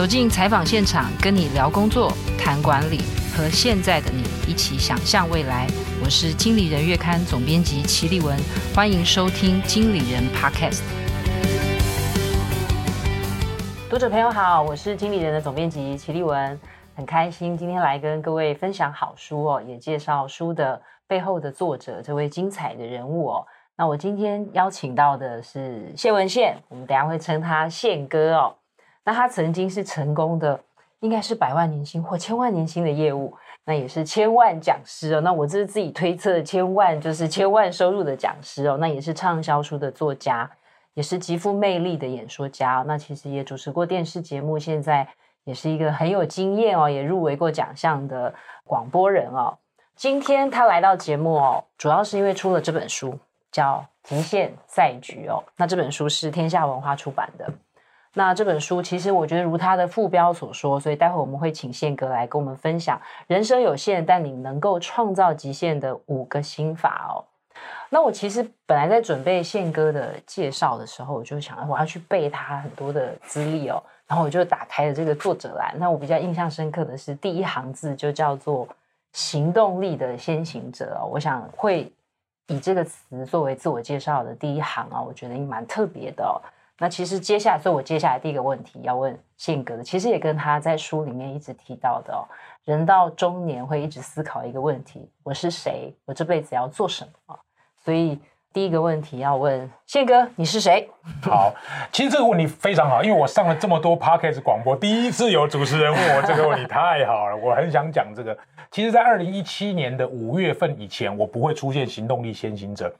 走进采访现场，跟你聊工作、谈管理，和现在的你一起想象未来。我是经理人月刊总编辑齐立文，欢迎收听经理人 Podcast。读者朋友好，我是经理人的总编辑齐立文，很开心今天来跟各位分享好书哦，也介绍书的背后的作者这位精彩的人物哦。那我今天邀请到的是谢文宪，我们等下会称他宪哥哦。那他曾经是成功的，应该是百万年薪或千万年薪的业务，那也是千万讲师哦。那我这是自己推测，千万就是千万收入的讲师哦。那也是畅销书的作家，也是极富魅力的演说家。那其实也主持过电视节目，现在也是一个很有经验哦，也入围过奖项的广播人哦。今天他来到节目哦，主要是因为出了这本书。叫《极限赛局》哦，那这本书是天下文化出版的。那这本书其实我觉得如它的副标所说，所以待会我们会请宪哥来跟我们分享人生有限，但你能够创造极限的五个心法哦。那我其实本来在准备宪哥的介绍的时候，我就想我要去背他很多的资历哦，然后我就打开了这个作者栏。那我比较印象深刻的是第一行字就叫做“行动力的先行者”哦，我想会。以这个词作为自我介绍的第一行啊，我觉得也蛮特别的。那其实接下来，所以我接下来第一个问题要问宪哥的，其实也跟他在书里面一直提到的哦，人到中年会一直思考一个问题：我是谁？我这辈子要做什么？所以第一个问题要问宪哥，你是谁？好，其实这个问题非常好，因为我上了这么多 Podcast 广播，第一次有主持人问我这个问题，太好了，我很想讲这个。其实，在二零一七年的五月份以前，我不会出现行动力先行者。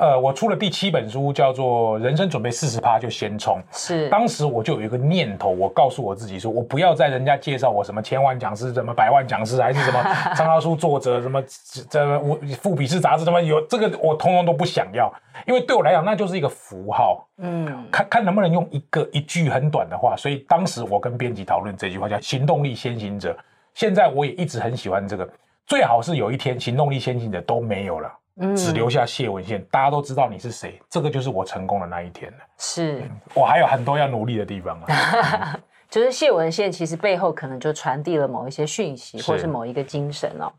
呃，我出了第七本书，叫做《人生准备四十趴就先冲》。是，当时我就有一个念头，我告诉我自己说，我不要在人家介绍我什么千万讲师、什么百万讲师，还是什么 畅销书作者、什么这我富比士杂志什么有这个，我通通都不想要，因为对我来讲，那就是一个符号。嗯，看看能不能用一个一句很短的话。所以当时我跟编辑讨论这句话，叫“行动力先行者”。现在我也一直很喜欢这个，最好是有一天行动力先行者都没有了，嗯，只留下谢文宪，大家都知道你是谁，这个就是我成功的那一天了。是，我还有很多要努力的地方啊。就是谢文宪其实背后可能就传递了某一些讯息，或是某一个精神哦。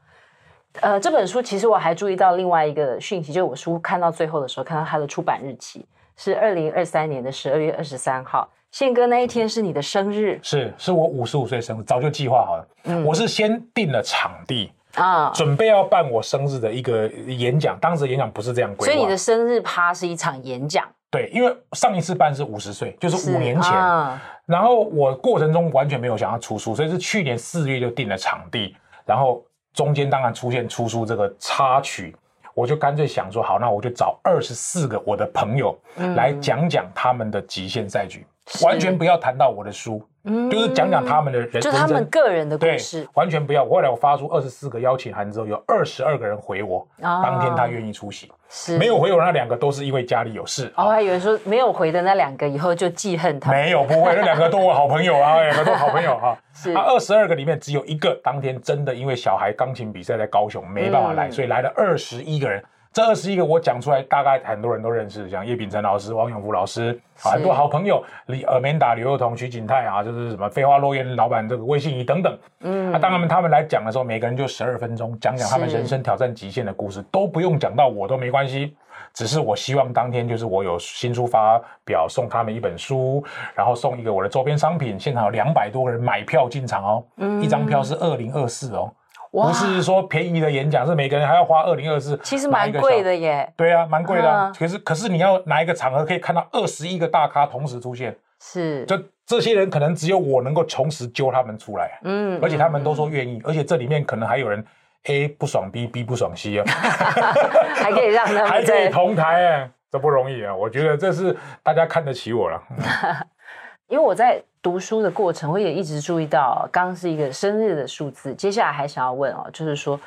呃，这本书其实我还注意到另外一个讯息，就是我书看到最后的时候，看到它的出版日期是二零二三年的十二月二十三号。宪哥，那一天是你的生日？是，是我五十五岁生日，早就计划好了。嗯，我是先定了场地啊，准备要办我生日的一个演讲。当时演讲不是这样规划，所以你的生日趴是一场演讲。对，因为上一次办是五十岁，就是五年前。啊，然后我过程中完全没有想要出书，所以是去年四月就定了场地，然后中间当然出现出书这个插曲，我就干脆想说，好，那我就找二十四个我的朋友来讲讲他们的极限赛局。完全不要谈到我的书，嗯，就是讲讲他们的人，就他们个人的故事，完全不要。后来我发出二十四个邀请函之后，有二十二个人回我，哦，当天他愿意出席。是没有回我那两个都是因为家里有事。哦，还以为说没有回的那两个以后就记恨他。没有，不会，那两个都我好朋友啊，两个都好朋友哈。是啊，二十二个里面只有一个当天真的因为小孩钢琴比赛在高雄没办法来，嗯，所以来了二十一个人。这二十一个我讲出来，大概很多人都认识，像叶秉辰老师、王永福老师，很多好朋友李尔曼达、刘幼彤、徐景泰啊，就是什么飞花落叶老板这个微信仪等等。嗯，啊，当他们他们来讲的时候，每个人就十二分钟，讲讲他们人生挑战极限的故事，都不用讲到我都没关系。只是我希望当天就是我有新书发表，送他们一本书，然后送一个我的周边商品，现场有两百多个人买票进场哦，嗯，一张票是二零二四哦。不是说便宜的演讲，是每个人还要花二零二四，其实蛮贵的耶。对啊，蛮贵的、啊。可是可是你要哪一个场合可以看到二十一个大咖同时出现？是，就这些人可能只有我能够同时揪他们出来。嗯，而且他们都说愿意、嗯，而且这里面可能还有人 A 不爽 B，B 不爽 C 啊，还可以让他们 还可以同台哎，这不容易啊！我觉得这是大家看得起我了。因为我在读书的过程，我也一直注意到，刚刚是一个生日的数字。接下来还想要问哦，就是说，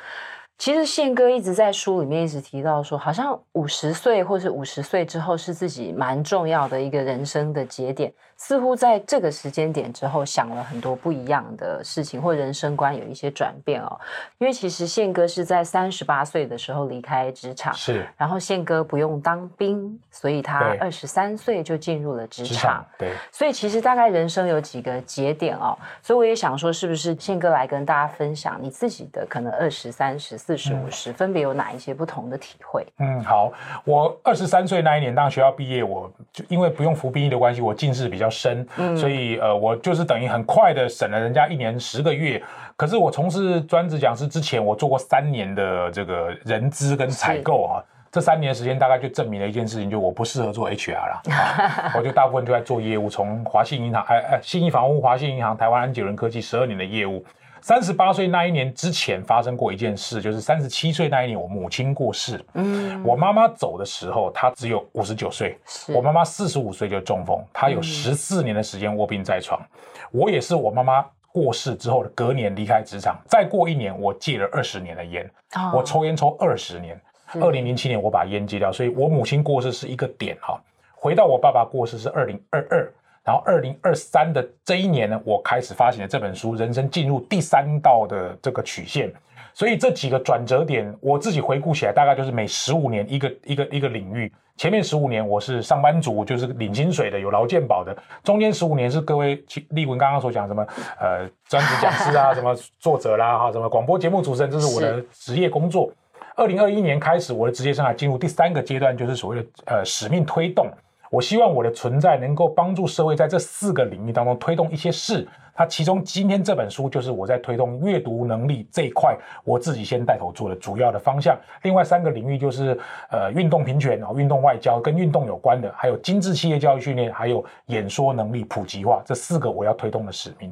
其实宪哥一直在书里面一直提到说，好像五十岁或是五十岁之后是自己蛮重要的一个人生的节点，似乎在这个时间点之后想了很多不一样的事情，或人生观有一些转变哦。因为其实宪哥是在三十八岁的时候离开职场，是，然后宪哥不用当兵，所以他二十三岁就进入了职场，职场，对，所以其实大概人生有几个节点哦，所以我也想说，是不是宪哥来跟大家分享你自己的可能二十三十。四十五十分别有哪一些不同的体会？嗯，好，我二十三岁那一年当学校毕业，我就因为不用服兵役的关系，我近视比较深，嗯，所以呃，我就是等于很快的省了人家一年十个月。可是我从事专职讲师之前，我做过三年的这个人资跟采购啊，这三年时间大概就证明了一件事情，就我不适合做 HR 了，啊，我就大部分就在做业务，从华信银行，哎哎，信义房屋、华信银行、台湾安捷伦科技十二年的业务。三十八岁那一年之前发生过一件事，就是三十七岁那一年，我母亲过世。嗯，我妈妈走的时候，她只有五十九岁。是我妈妈四十五岁就中风，她有十四年的时间卧病在床。嗯、我也是我妈妈过世之后的隔年离开职场，再过一年我戒了二十年的烟。哦、我抽烟抽二十年，二零零七年我把烟戒掉，所以我母亲过世是一个点哈。回到我爸爸过世是二零二二。然后，二零二三的这一年呢，我开始发行了这本书，人生进入第三道的这个曲线。所以这几个转折点，我自己回顾起来，大概就是每十五年一个一个一个领域。前面十五年我是上班族，就是领薪水的，有劳健保的。中间十五年是各位立文刚刚所讲什么，呃，专职讲师啊，什么作者啦，哈，什么广播节目主持人，这是我的职业工作。二零二一年开始，我的职业生涯进入第三个阶段，就是所谓的呃使命推动。我希望我的存在能够帮助社会在这四个领域当中推动一些事。它其中今天这本书就是我在推动阅读能力这一块，我自己先带头做的主要的方向。另外三个领域就是呃运动平权啊、运动外交跟运动有关的，还有精致企业教育训练，还有演说能力普及化，这四个我要推动的使命。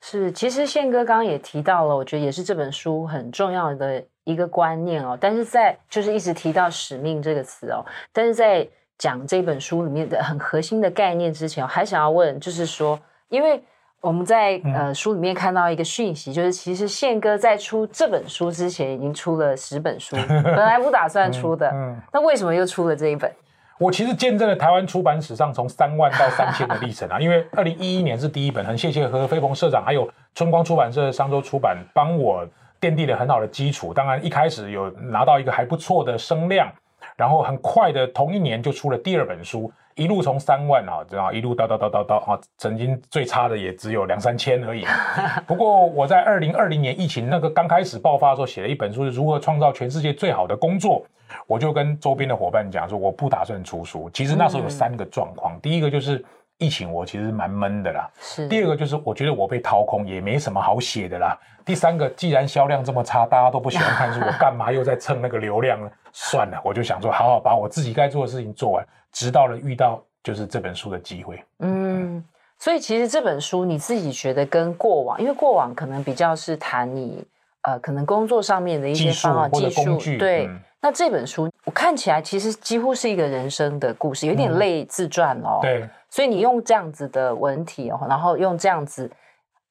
是，其实宪哥刚刚也提到了，我觉得也是这本书很重要的一个观念哦。但是在就是一直提到使命这个词哦，但是在讲这本书里面的很核心的概念之前，我还想要问，就是说，因为我们在呃书里面看到一个讯息，就是其实宪哥在出这本书之前已经出了十本书，本来不打算出的，嗯，那为什么又出了这一本？我其实见证了台湾出版史上从三万到三千的历程啊，因为二零一一年是第一本，很谢谢何飞鹏社长还有春光出版社、商周出版帮我奠定了很好的基础，当然一开始有拿到一个还不错的声量。然后很快的，同一年就出了第二本书，一路从三万啊，这样一路到到到到到啊，曾经最差的也只有两三千而已。不过我在二零二零年疫情那个刚开始爆发的时候，写了一本书，是如何创造全世界最好的工作。我就跟周边的伙伴讲说，我不打算出书。其实那时候有三个状况，第一个就是。疫情我其实蛮闷的啦，是。第二个就是我觉得我被掏空，也没什么好写的啦。第三个，既然销量这么差，大家都不喜欢看书，我干嘛又在蹭那个流量呢？算了，我就想说，好好把我自己该做的事情做完，直到了遇到就是这本书的机会。嗯，所以其实这本书你自己觉得跟过往，因为过往可能比较是谈你呃可能工作上面的一些方法技术对。嗯那这本书我看起来其实几乎是一个人生的故事，有点类自传哦。嗯、对，所以你用这样子的文体哦，然后用这样子，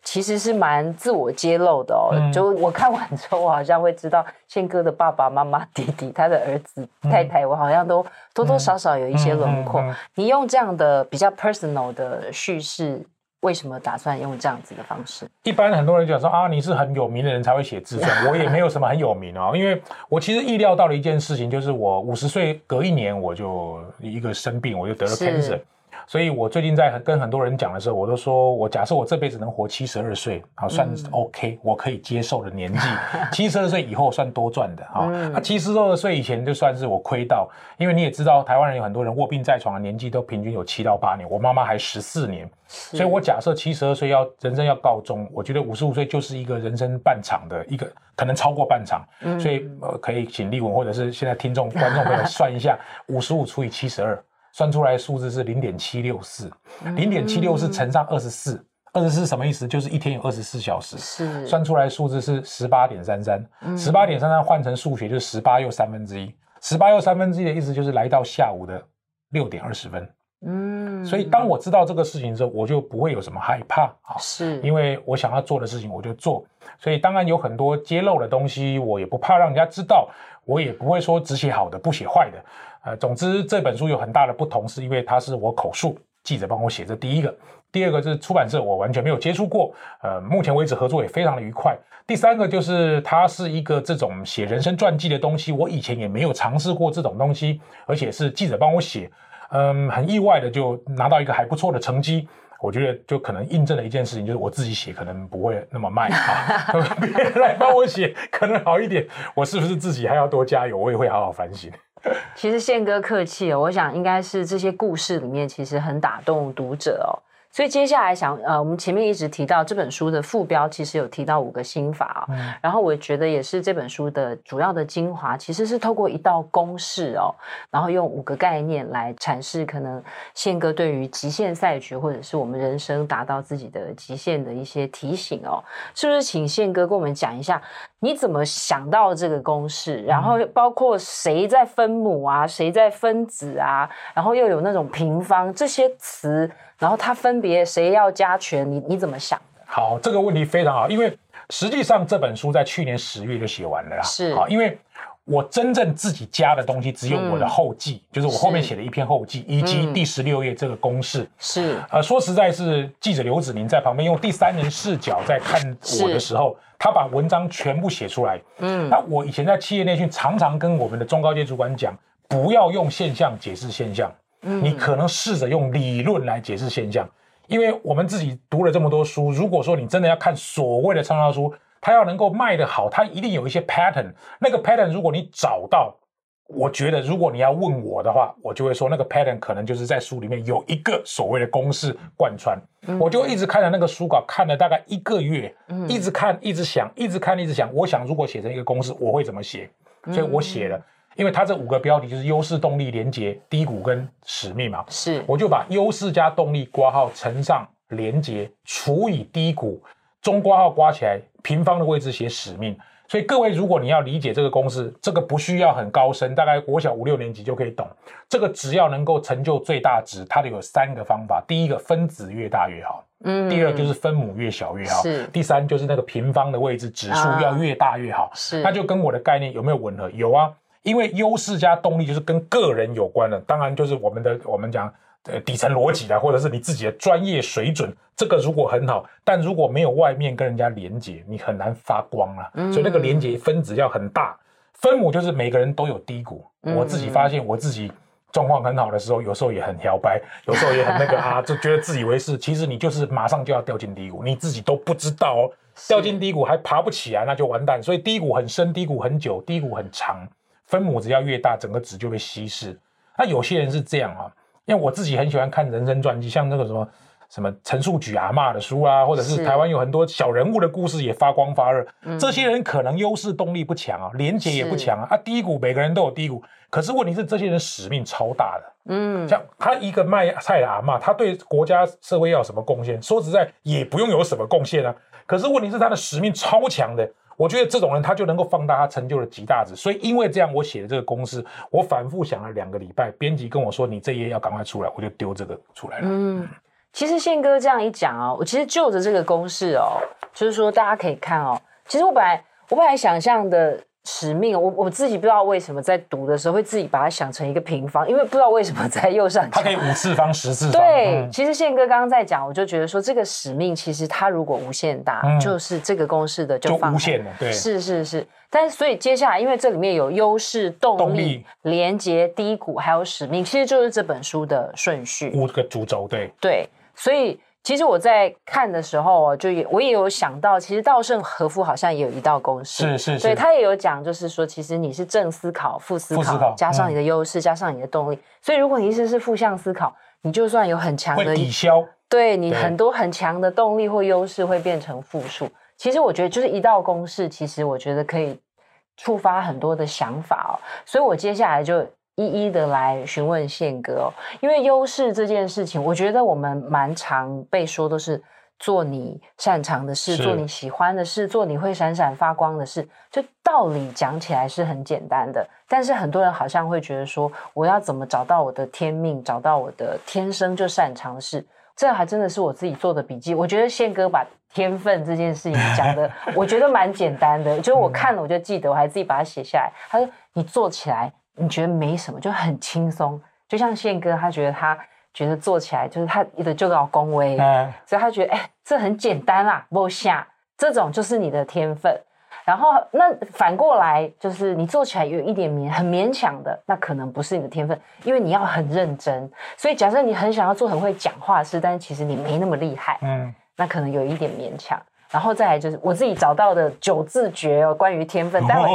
其实是蛮自我揭露的哦。嗯、就我看完之后，我好像会知道宪哥的爸爸妈妈、弟弟、他的儿子、太太，我好像都多多少少有一些轮廓。你用这样的比较 personal 的叙事。为什么打算用这样子的方式？一般很多人讲说啊，你是很有名的人才会写自传，我也没有什么很有名哦，因为我其实意料到了一件事情，就是我五十岁隔一年我就一个生病，我就得了 cancer。所以我最近在跟很多人讲的时候，我都说我假设我这辈子能活七十二岁，好算 OK，我可以接受的年纪。七十二岁以后算多赚的啊。那七十二岁以前就算是我亏到，因为你也知道，台湾人有很多人卧病在床的年纪都平均有七到八年，我妈妈还十四年，所以我假设七十二岁要人生要告终，我觉得五十五岁就是一个人生半场的一个，可能超过半场。所以呃，可以请立文或者是现在听众观众朋友算一下，五十五除以七十二。算出来的数字是零点七六四，零点七六四乘上二十四，二十四什么意思？就是一天有二十四小时。是，算出来的数字是十八点三三，十八点三三换成数学就是十八又三分之一，十八又三分之一的意思就是来到下午的六点二十分。嗯，所以当我知道这个事情之后，我就不会有什么害怕啊，是。因为我想要做的事情我就做，所以当然有很多揭露的东西，我也不怕让人家知道，我也不会说只写好的不写坏的，呃，总之这本书有很大的不同，是因为它是我口述，记者帮我写，这第一个，第二个是出版社我完全没有接触过，呃，目前为止合作也非常的愉快，第三个就是它是一个这种写人生传记的东西，我以前也没有尝试过这种东西，而且是记者帮我写。嗯，很意外的就拿到一个还不错的成绩，我觉得就可能印证了一件事情，就是我自己写可能不会那么卖啊，别人来帮我写可能好一点，我是不是自己还要多加油？我也会好好反省。其实宪哥客气哦，我想应该是这些故事里面其实很打动读者哦。所以接下来想，呃，我们前面一直提到这本书的副标，其实有提到五个心法哦。嗯。然后我觉得也是这本书的主要的精华，其实是透过一道公式哦，然后用五个概念来阐释可能宪哥对于极限赛局或者是我们人生达到自己的极限的一些提醒哦。是不是请宪哥跟我们讲一下，你怎么想到这个公式？然后包括谁在分母啊，谁在分子啊，然后又有那种平方这些词。然后它分别谁要加权？你你怎么想的？好，这个问题非常好，因为实际上这本书在去年十月就写完了啦。是，好，因为我真正自己加的东西只有我的后记，嗯、就是我后面写的一篇后记，以及第十六页这个公式。是，呃，说实在，是记者刘子宁在旁边用第三人视角在看我的时候，他把文章全部写出来。嗯，那我以前在企业内训常常跟我们的中高阶主管讲，不要用现象解释现象。你可能试着用理论来解释现象，因为我们自己读了这么多书，如果说你真的要看所谓的畅销书，它要能够卖得好，它一定有一些 pattern。那个 pattern 如果你找到，我觉得如果你要问我的话，我就会说那个 pattern 可能就是在书里面有一个所谓的公式贯穿。我就一直看着那个书稿，看了大概一个月，一直看，一直想，一直看，一直想。我想如果写成一个公式，我会怎么写？所以我写了。因为它这五个标题就是优势、动力、连接、低谷跟使命嘛，是，我就把优势加动力挂号乘上连接除以低谷，中括号刮起来，平方的位置写使命。所以各位，如果你要理解这个公式，这个不需要很高深，大概国小五六年级就可以懂。这个只要能够成就最大值，它就有三个方法：第一个，分子越大越好；嗯，第二就是分母越小越好；是，第三就是那个平方的位置指数要越大越好。是，那就跟我的概念有没有吻合？有啊。因为优势加动力就是跟个人有关的，当然就是我们的我们讲呃底层逻辑的，或者是你自己的专业水准，这个如果很好，但如果没有外面跟人家连接，你很难发光啊。嗯、所以那个连接分子要很大，分母就是每个人都有低谷。嗯、我自己发现我自己状况很好的时候，有时候也很摇摆，有时候也很那个 啊，就觉得自以为是。其实你就是马上就要掉进低谷，你自己都不知道哦，掉进低谷还爬不起来，那就完蛋。所以低谷很深，低谷很久，低谷很长。分母只要越大，整个值就被稀释。那有些人是这样啊，因为我自己很喜欢看人生传记，像那个什么什么陈树举阿嬷的书啊，或者是台湾有很多小人物的故事也发光发热。是这些人可能优势动力不强啊，连结也不强啊，是啊低谷每个人都有低谷，可是问题是这些人使命超大的。嗯，像他一个卖菜的阿嬷，他对国家社会要有什么贡献？说实在也不用有什么贡献啊，可是问题是他的使命超强的。我觉得这种人他就能够放大他成就的极大值，所以因为这样，我写的这个公式，我反复想了两个礼拜。编辑跟我说：“你这页要赶快出来。”我就丢这个出来了。嗯，其实宪哥这样一讲哦，我其实就着这个公式哦，就是说大家可以看哦，其实我本来我本来想象的。使命，我我自己不知道为什么在读的时候会自己把它想成一个平方，因为不知道为什么在右上角它可以五次方、十次方。对，嗯、其实宪哥刚刚在讲，我就觉得说这个使命其实它如果无限大，嗯、就是这个公式的就无限了。对，是是是。但是所以接下来，因为这里面有优势、动力、动力连接、低谷，还有使命，其实就是这本书的顺序。五个主轴，对对，所以。其实我在看的时候，就也我也有想到，其实稻盛和夫好像也有一道公式，是是是，对他也有讲，就是说，其实你是正思考、负思考，思考加上你的优势，嗯、加上你的动力。所以，如果你一直是负向思考，你就算有很强的抵消，对你很多很强的动力或优势会变成负数。其实我觉得，就是一道公式，其实我觉得可以触发很多的想法哦。所以我接下来就。一一的来询问宪哥哦，因为优势这件事情，我觉得我们蛮常被说都是做你擅长的事，做你喜欢的事，做你会闪闪发光的事。就道理讲起来是很简单的，但是很多人好像会觉得说，我要怎么找到我的天命，找到我的天生就擅长的事？这还真的是我自己做的笔记。我觉得宪哥把天分这件事情讲的，我觉得蛮简单的。就是我看了我就记得，我还自己把它写下来。他说你做起来你觉得没什么，就很轻松。就像宪哥，他觉得他。觉得做起来就是他一直就要恭维，嗯、所以他觉得哎、欸，这很简单啦，不下这种就是你的天分。然后那反过来就是你做起来有一点勉很勉强的，那可能不是你的天分，因为你要很认真。所以假设你很想要做很会讲话的事，但是其实你没那么厉害，嗯，那可能有一点勉强。然后再来就是我自己找到的九字诀哦，关于天分，待会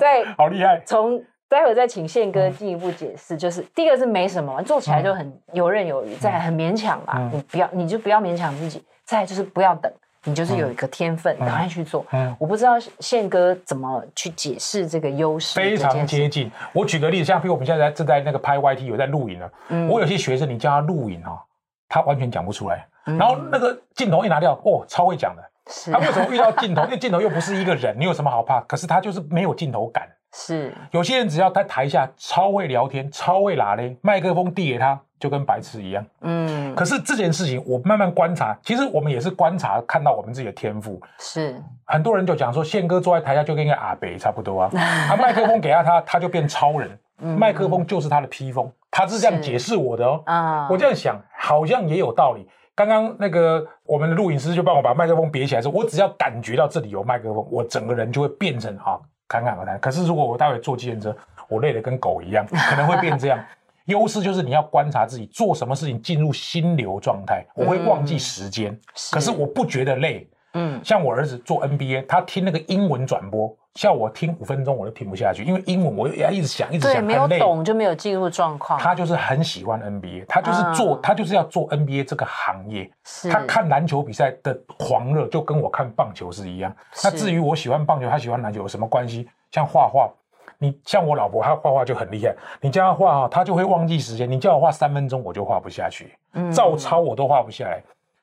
再好厉害从。待会再请宪哥进一步解释，就是第一个是没什么，做起来就很游刃有余，再很勉强吧，你不要，你就不要勉强自己。再就是不要等，你就是有一个天分，赶快去做。我不知道宪哥怎么去解释这个优势。非常接近。我举个例子，像比如我们现在正在那个拍 YT，有在录影了。我有些学生，你叫他录影哦，他完全讲不出来。然后那个镜头一拿掉，哦，超会讲的。他为什么遇到镜头？因为镜头又不是一个人，你有什么好怕？可是他就是没有镜头感。是，有些人只要在台下超会聊天，超会拉嘞，麦克风递给他就跟白痴一样。嗯，可是这件事情我慢慢观察，其实我们也是观察看到我们自己的天赋。是，很多人就讲说，宪哥坐在台下就跟一个阿北差不多啊，他 麦克风给他他，他就变超人。麦克风就是他的披风，他是这样解释我的哦。啊，我这样想好像也有道理。刚刚那个我们的录影师就帮我把麦克风别起来，说我只要感觉到这里有麦克风，我整个人就会变成啊。侃侃而谈。可是如果我待会坐计程车，我累得跟狗一样，可能会变这样。优势就是你要观察自己做什么事情进入心流状态，我会忘记时间，嗯、可是我不觉得累。嗯，像我儿子做 NBA，他听那个英文转播。像我听五分钟我都听不下去，因为英文我要一直想，一直想，对，没有懂就没有进入状况。他就是很喜欢 NBA，他就是做，他就是要做 NBA 这个行业。是，他看篮球比赛的狂热就跟我看棒球是一样。那至于我喜欢棒球，他喜欢篮球有什么关系？像画画，你像我老婆，她画画就很厉害，你叫她画啊，她就会忘记时间。你叫我画三分钟，我就画不下去，照抄我都画不下来。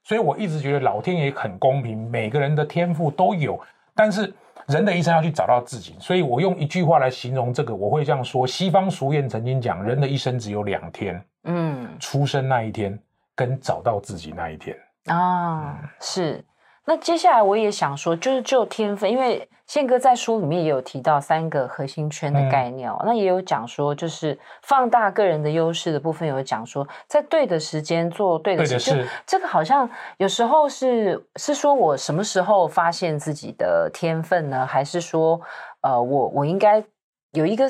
所以我一直觉得老天爷很公平，每个人的天赋都有，但是。人的一生要去找到自己，所以我用一句话来形容这个，我会这样说：西方俗谚曾经讲，人的一生只有两天，嗯，出生那一天跟找到自己那一天啊，嗯、是。那接下来我也想说，就是就天分，因为宪哥在书里面也有提到三个核心圈的概念，嗯、那也有讲说，就是放大个人的优势的部分，有讲说，在对的时间做对的事，对的事，这个好像有时候是是说我什么时候发现自己的天分呢？还是说，呃，我我应该有一个。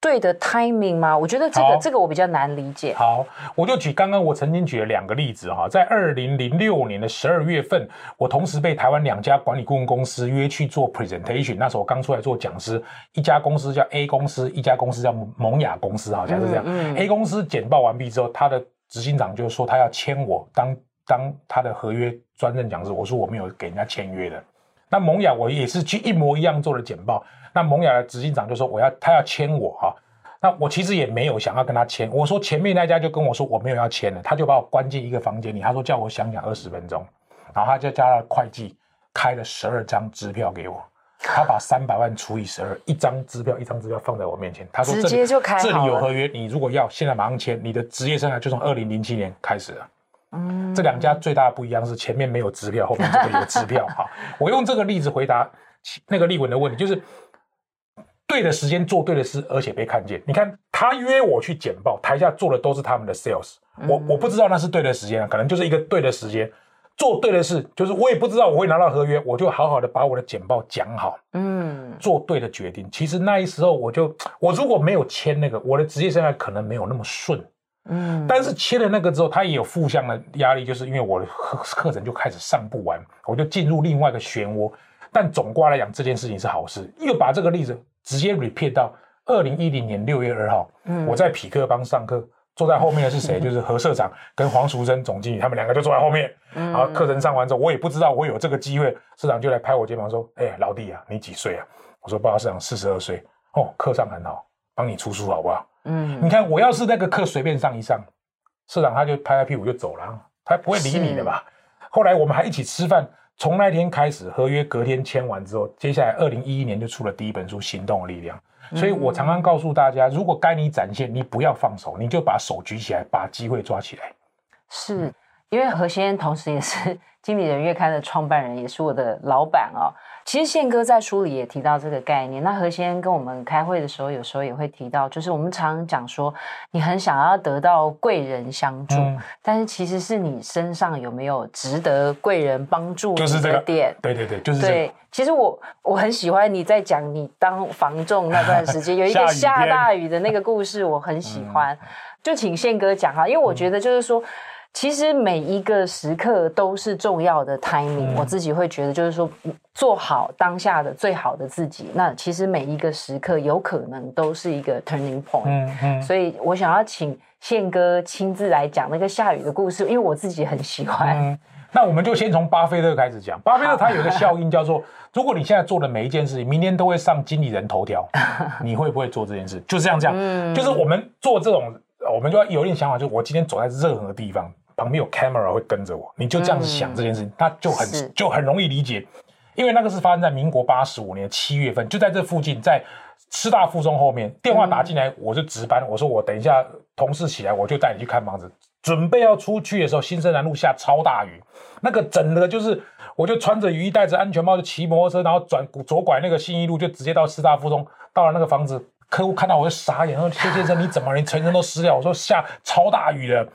对的 timing 吗？我觉得这个好这个我比较难理解。好，我就举刚刚我曾经举了两个例子哈，在二零零六年的十二月份，我同时被台湾两家管理顾问公司约去做 presentation，那时候我刚出来做讲师，一家公司叫 A 公司，一家公司叫蒙雅公司，好像是这样。嗯嗯、A 公司简报完毕之后，他的执行长就说他要签我当当他的合约专任讲师，我说我没有给人家签约的。那蒙雅我也是去一模一样做的简报。那蒙雅的执行长就说：“我要他要签我哈，那我其实也没有想要跟他签。我说前面那家就跟我说我没有要签了，他就把我关进一个房间里，他说叫我想想二十分钟，然后他就叫他的会计开了十二张支票给我，他把三百万除以十二，一张支票一张支票放在我面前，他说直接就开这里有合约，你如果要现在马上签，你的职业生涯就从二零零七年开始了。嗯，这两家最大的不一样是前面没有支票，后面这个有支票哈。我用这个例子回答那个立文的问题，就是。”对的时间做对的事，而且被看见。你看，他约我去简报，台下做的都是他们的 sales。我我不知道那是对的时间啊，可能就是一个对的时间，做对的事。就是我也不知道我会拿到合约，我就好好的把我的简报讲好。嗯，做对的决定。其实那一时候，我就我如果没有签那个，我的职业生涯可能没有那么顺。嗯，但是签了那个之后，他也有负向的压力，就是因为我的课课程就开始上不完，我就进入另外一个漩涡。但总括来讲，这件事情是好事。又把这个例子。直接 repeat 到二零一零年六月二号，嗯，我在匹克帮上课，坐在后面的是谁？就是何社长跟黄淑珍总经理，他们两个就坐在后面。嗯，然后课程上完之后，我也不知道我有这个机会，社长就来拍我肩膀说：“哎、欸，老弟啊，你几岁啊？”我说：“报告社长，四十二岁。”哦，课上很好，帮你出书好不好？嗯，你看我要是那个课随便上一上，社长他就拍拍屁股就走了，他不会理你的吧？后来我们还一起吃饭。从那天开始，合约隔天签完之后，接下来二零一一年就出了第一本书《行动的力量》。所以我常常告诉大家，如果该你展现，你不要放手，你就把手举起来，把机会抓起来。是因为何先同时也是 经理人月刊的创办人，也是我的老板哦。其实宪哥在书里也提到这个概念。那何先跟我们开会的时候，有时候也会提到，就是我们常常讲说，你很想要得到贵人相助，嗯、但是其实是你身上有没有值得贵人帮助的点？就是这个点。对对对，就是这个。对，其实我我很喜欢你在讲你当房仲那段时间 有一个下大雨的那个故事，我很喜欢。嗯、就请宪哥讲哈，因为我觉得就是说。嗯其实每一个时刻都是重要的 timing，、嗯、我自己会觉得就是说，做好当下的最好的自己。那其实每一个时刻有可能都是一个 turning point。嗯嗯。所以我想要请宪哥亲自来讲那个下雨的故事，因为我自己很喜欢。嗯、那我们就先从巴菲特开始讲。巴菲特他有一个效应叫做：如果你现在做的每一件事情，明天都会上经理人头条，你会不会做这件事？就这样这样。嗯。就是我们做这种，我们就要有一点想法，就是我今天走在任何地方。旁边有 camera 会跟着我，你就这样子想这件事情，他、嗯、就很就很容易理解，因为那个是发生在民国八十五年七月份，就在这附近，在师大附中后面，电话打进来，我就值班，我说我等一下同事起来，我就带你去看房子。准备要出去的时候，新生南路下超大雨，那个整的就是，我就穿着雨衣，戴着安全帽，就骑摩托车，然后转左拐那个信义路，就直接到师大附中，到了那个房子，客户看到我就傻眼，说谢先生你怎么了？你全身都湿掉。我说下超大雨的。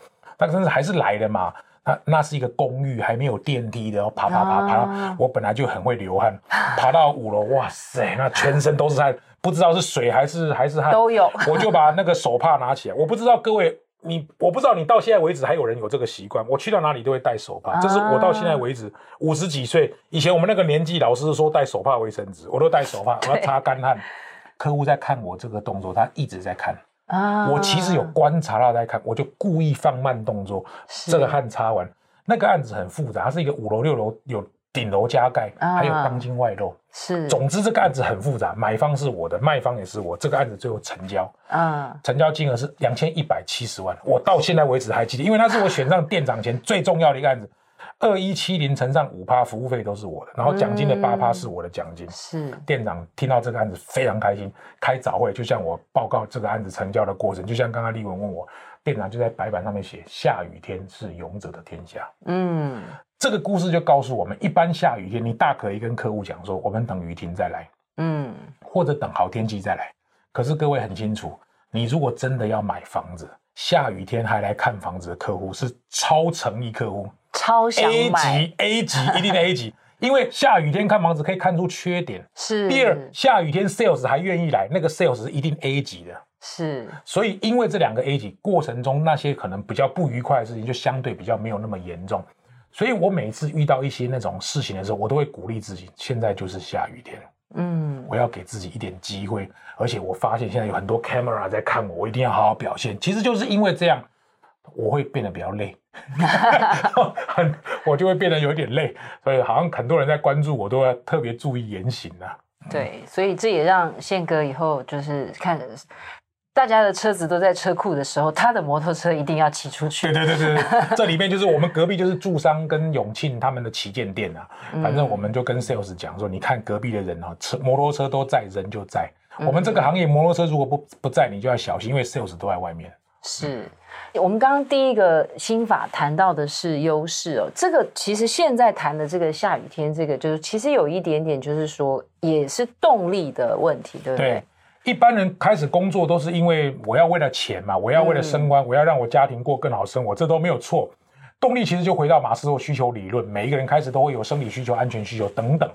他真是还是来的嘛？那那是一个公寓，还没有电梯的，然后爬爬爬爬到，我本来就很会流汗，爬到五楼，哇塞，那全身都是汗，不知道是水还是还是汗都有。我就把那个手帕拿起来，我不知道各位你，我不知道你到现在为止还有人有这个习惯。我去到哪里都会带手帕，这是我到现在为止五十几岁，以前我们那个年纪，老师说带手帕卫生纸，我都带手帕，我要擦干汗。客户在看我这个动作，他一直在看。啊，我其实有观察到在看，我就故意放慢动作。这个汗擦完，那个案子很复杂，它是一个五楼六楼有顶楼加盖，还有钢筋外露。是，总之这个案子很复杂，买方是我的，卖方也是我。这个案子最后成交，啊，成交金额是两千一百七十万，我到现在为止还记得，因为那是我选上店长前最重要的一个案子。二一七零乘上五趴，服务费都是我的，然后奖金的八趴是我的奖金。是店长听到这个案子非常开心，开早会就向我报告这个案子成交的过程，就像刚刚丽文问我，店长就在白板上面写：下雨天是勇者的天下。嗯，这个故事就告诉我们，一般下雨天你大可以跟客户讲说，我们等雨停再来，嗯，或者等好天气再来。可是各位很清楚，你如果真的要买房子，下雨天还来看房子的客户是超诚意客户。超想买 A 级，A 级一定的 A 级，因为下雨天看房子可以看出缺点。是。第二，下雨天 sales 还愿意来，那个 sales 是一定 A 级的。是。所以，因为这两个 A 级过程中，那些可能比较不愉快的事情，就相对比较没有那么严重。所以我每次遇到一些那种事情的时候，我都会鼓励自己，现在就是下雨天。嗯。我要给自己一点机会，而且我发现现在有很多 camera 在看我，我一定要好好表现。其实就是因为这样。我会变得比较累，很我就会变得有点累，所以好像很多人在关注我，都要特别注意言行啊。对，所以这也让宪哥以后就是看大家的车子都在车库的时候，他的摩托车一定要骑出去。对对对对，这里面就是我们隔壁就是住商跟永庆他们的旗舰店啊。反正我们就跟 sales 讲说，你看隔壁的人啊，车摩托车都在，人就在。我们这个行业摩托车如果不不在，你就要小心，因为 sales 都在外面。是。我们刚刚第一个心法谈到的是优势哦，这个其实现在谈的这个下雨天，这个就是其实有一点点就是说也是动力的问题，对不对？对，一般人开始工作都是因为我要为了钱嘛，我要为了升官，嗯、我要让我家庭过更好生活，这都没有错。动力其实就回到马斯洛需求理论，每一个人开始都会有生理需求、安全需求等等，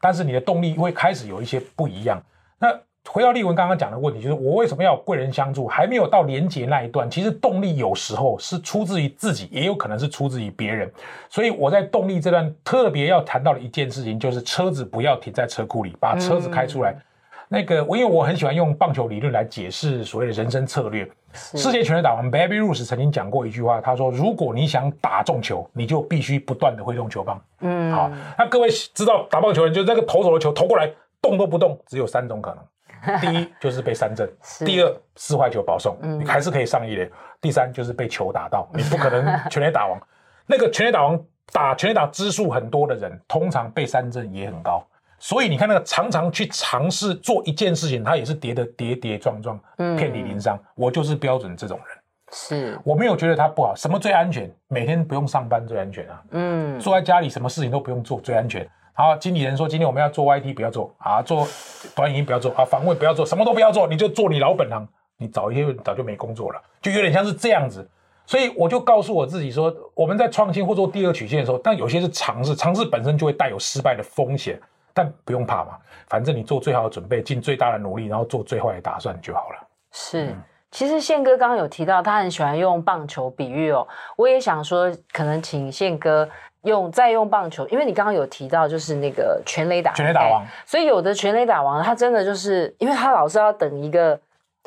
但是你的动力会开始有一些不一样。那回到丽文刚刚讲的问题，就是我为什么要贵人相助？还没有到廉洁那一段，其实动力有时候是出自于自己，也有可能是出自于别人。所以我在动力这段特别要谈到的一件事情，就是车子不要停在车库里，把车子开出来。嗯、那个我因为我很喜欢用棒球理论来解释所谓的人生策略。世界拳击打王 Baby Ruth 曾经讲过一句话，他说：“如果你想打中球，你就必须不断的挥动球棒。”嗯，好，那各位知道打棒球人，就那个投手的球投过来，动都不动，只有三种可能。第一就是被三振，第二四坏球保送，嗯、你还是可以上一垒。第三就是被球打到，你不可能全垒打王。那个全垒打王打全垒打支数很多的人，通常被三振也很高。所以你看那个常常去尝试做一件事情，他也是跌得跌跌撞撞，遍体鳞伤。我就是标准这种人。是，我没有觉得他不好。什么最安全？每天不用上班最安全啊。嗯，坐在家里什么事情都不用做最安全。好，经理人说今天我们要做 YT 不要做啊，做短影音不要做啊，访问不要做，什么都不要做，你就做你老本行。你早一天早就没工作了，就有点像是这样子。所以我就告诉我自己说，我们在创新或做第二曲线的时候，但有些是尝试，尝试本身就会带有失败的风险，但不用怕嘛，反正你做最好的准备，尽最大的努力，然后做最坏的打算就好了。是。嗯其实宪哥刚刚有提到，他很喜欢用棒球比喻哦。我也想说，可能请宪哥用再用棒球，因为你刚刚有提到，就是那个全垒打，全垒打王。所以有的全垒打王，他真的就是，因为他老是要等一个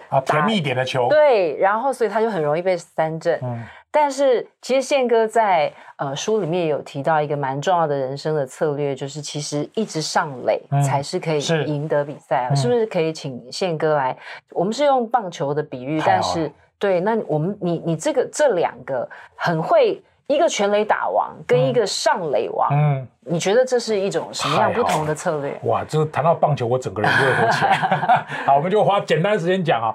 啊甜蜜点的球，对，然后所以他就很容易被三振。嗯。但是其实宪哥在呃书里面也有提到一个蛮重要的人生的策略，就是其实一直上垒才是可以赢得比赛，嗯、是，是不是可以请宪哥来？我们是用棒球的比喻，但是对，那我们你你这个这两个很会一个全垒打王跟一个上垒王，嗯，你觉得这是一种什么样不同的策略？哇，这个谈到棒球，我整个人就会火起来。好，我们就花简单时间讲啊。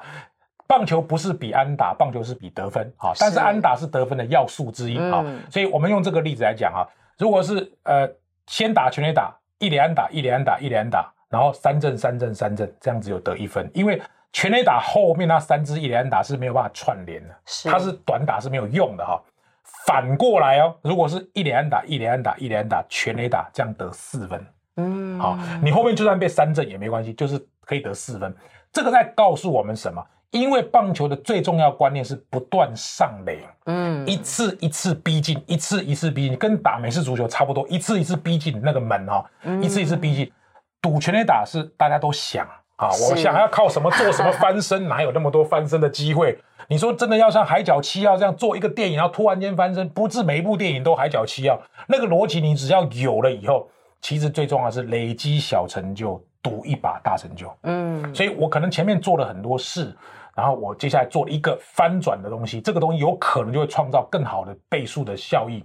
棒球不是比安打，棒球是比得分啊，但是安打是得分的要素之一啊，嗯、所以我们用这个例子来讲啊，如果是呃先打全垒打，一连安打，一连安打，一连安打，然后三振三振三振，这样子有得一分，因为全垒打后面那三支一连安打是没有办法串联的，是它是短打是没有用的哈。反过来哦，如果是一连安打，一连安打，一连安打，全垒打，这样得四分，嗯，好，你后面就算被三振也没关系，就是可以得四分。这个在告诉我们什么？因为棒球的最重要观念是不断上垒，嗯，一次一次逼近，一次一次逼近，跟打美式足球差不多，一次一次逼近那个门哈，一次一次逼近。赌全垒打是大家都想啊，我想要靠什么做什么翻身，哪有那么多翻身的机会？你说真的要像海角七号这样做一个电影，然后突然间翻身，不是每一部电影都海角七号那个逻辑，你只要有了以后，其实最重要的是累积小成就，赌一把大成就。嗯，所以我可能前面做了很多事。然后我接下来做了一个翻转的东西，这个东西有可能就会创造更好的倍数的效益。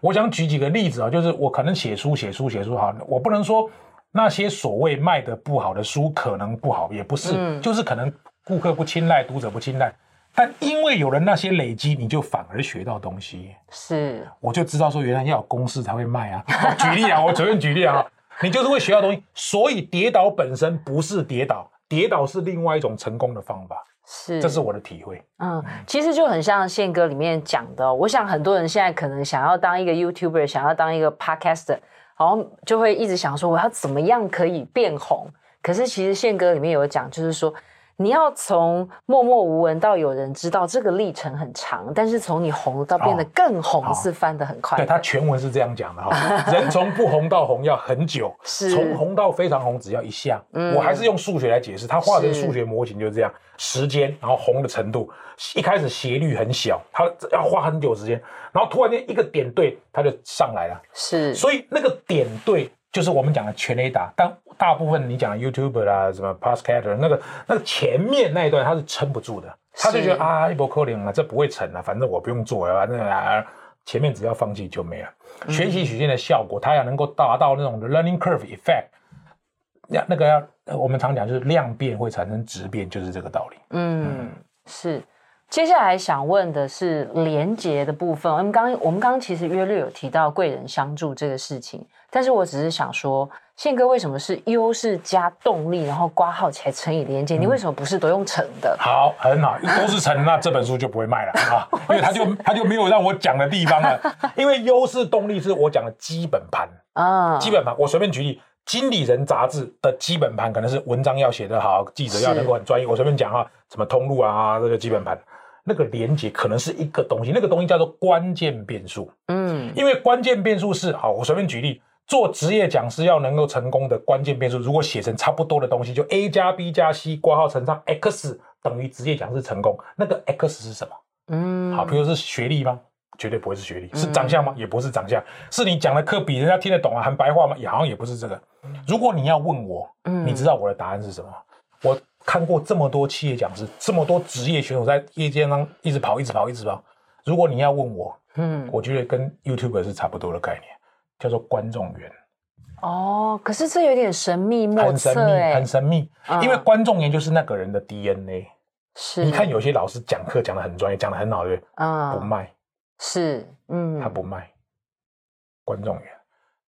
我想举几个例子啊，就是我可能写书写书写书哈，我不能说那些所谓卖的不好的书可能不好，也不是，嗯、就是可能顾客不青睐，读者不青睐。但因为有了那些累积，你就反而学到东西。是，我就知道说原来要有公式才会卖啊。举例啊，我随便举例啊，你就是会学到东西。所以跌倒本身不是跌倒，跌倒是另外一种成功的方法。是，这是我的体会。嗯，其实就很像宪哥里面讲的哦。我想很多人现在可能想要当一个 YouTuber，想要当一个 Podcaster，然后就会一直想说我要怎么样可以变红。可是其实宪哥里面有讲，就是说。你要从默默无闻到有人知道，这个历程很长，但是从你红到变得更红是翻得很快。对，他全文是这样讲的哈，人从不红到红要很久，是从红到非常红只要一下。嗯，我还是用数学来解释，他画的数学模型就是这样，时间，然后红的程度，一开始斜率很小，他要花很久时间，然后突然间一个点对，他就上来了。是，所以那个点对。就是我们讲的全雷达，但大部分你讲的 YouTuber 啦，什么 Passcaster 那个那个前面那一段他是撑不住的，他就觉得啊，一波扣零啊，这不会成啊，反正我不用做了，反正啊，前面只要放弃就没了。学习曲线的效果，它要能够达到那种 learning curve effect，那那个要我们常讲就是量变会产生质变，就是这个道理。嗯，是。接下来想问的是连结的部分。我们刚我们刚刚其实约略有提到贵人相助这个事情，但是我只是想说，宪哥为什么是优势加动力，然后挂号起来乘以连结？嗯、你为什么不是都用乘的？好，很好，都是乘，那这本书就不会卖了啊，因为他就他就没有让我讲的地方了。因为优势动力是我讲的基本盘啊，基本盘。我随便举例，《经理人》杂志的基本盘可能是文章要写得好，记者要能够很专业。我随便讲啊，什么通路啊，这个基本盘。那个连接可能是一个东西，那个东西叫做关键变数。嗯，因为关键变数是好，我随便举例，做职业讲师要能够成功的关键变数，如果写成差不多的东西，就 A 加 B 加 C 括号乘上 X 等于职业讲师成功。那个 X 是什么？嗯，好，比如是学历吗？绝对不会是学历。是长相吗？也不是长相。是你讲的课比人家听得懂啊，很白话吗？也好像也不是这个。如果你要问我，嗯，你知道我的答案是什么？我。看过这么多企业讲师，这么多职业选手在业界上一直跑，一直跑，一直跑。如果你要问我，嗯，我觉得跟 YouTuber 是差不多的概念，叫做观众缘。哦，可是这有点神秘莫测，很神秘，很神秘。嗯、因为观众缘就是那个人的 DNA。是，你看有些老师讲课讲的很专业，讲的很好，对不对？嗯，不卖。是，嗯，他不卖。观众缘，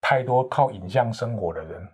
太多靠影像生活的人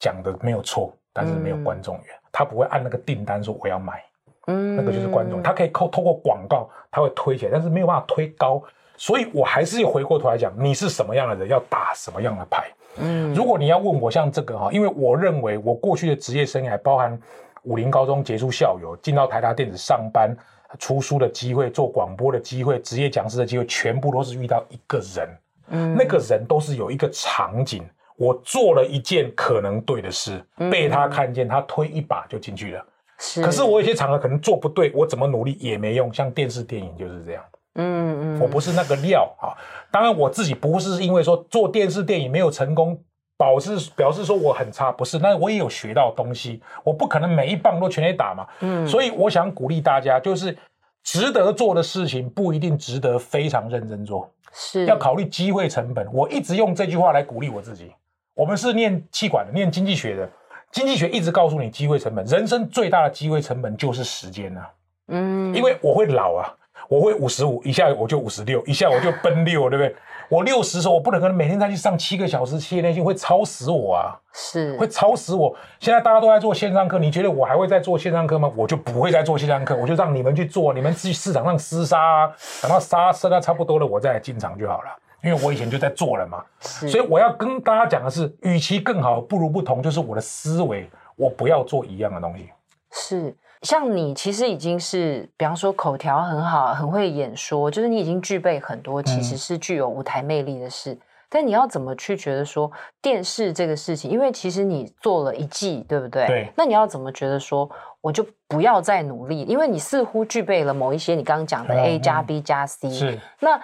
讲的没有错，但是没有观众缘，嗯、他不会按那个订单说我要买。嗯，那个就是观众，他可以靠透过广告，他会推起来，但是没有办法推高。所以我还是回过头来讲，你是什么样的人，要打什么样的牌。嗯，如果你要问我像这个哈，因为我认为我过去的职业生涯，包含武林高中结束校友，进到台达电子上班，出书的机会，做广播的机会，职业讲师的机会，全部都是遇到一个人。嗯，那个人都是有一个场景，我做了一件可能对的事，被他看见，他推一把就进去了。是，可是我有些场合可能做不对，我怎么努力也没用。像电视电影就是这样。嗯嗯，我不是那个料啊。当然我自己不是因为说做电视电影没有成功，表示表示说我很差，不是。那我也有学到东西，我不可能每一棒都全力打嘛。嗯，所以我想鼓励大家，就是值得做的事情不一定值得非常认真做，是要考虑机会成本。我一直用这句话来鼓励我自己。我们是念气管的，念经济学的。经济学一直告诉你机会成本，人生最大的机会成本就是时间呐、啊。嗯，因为我会老啊，我会五十五，一下我就五十六，一下我就奔六，对不对？我六十的时候，我不能可能每天再去上七个小时，企业内训会超死我啊，是会超死我。现在大家都在做线上课，你觉得我还会再做线上课吗？我就不会再做线上课，我就让你们去做，你们去市场上厮杀啊，等到杀杀到差不多了，我再来进场就好了。因为我以前就在做了嘛，是所以我要跟大家讲的是，与其更好，不如不同，就是我的思维，我不要做一样的东西。是，像你其实已经是，比方说口条很好，很会演说，就是你已经具备很多，其实是具有舞台魅力的事。嗯、但你要怎么去觉得说电视这个事情？因为其实你做了一季，对不对？对。那你要怎么觉得说，我就不要再努力？因为你似乎具备了某一些你刚刚讲的 A 加 B 加 C。是。那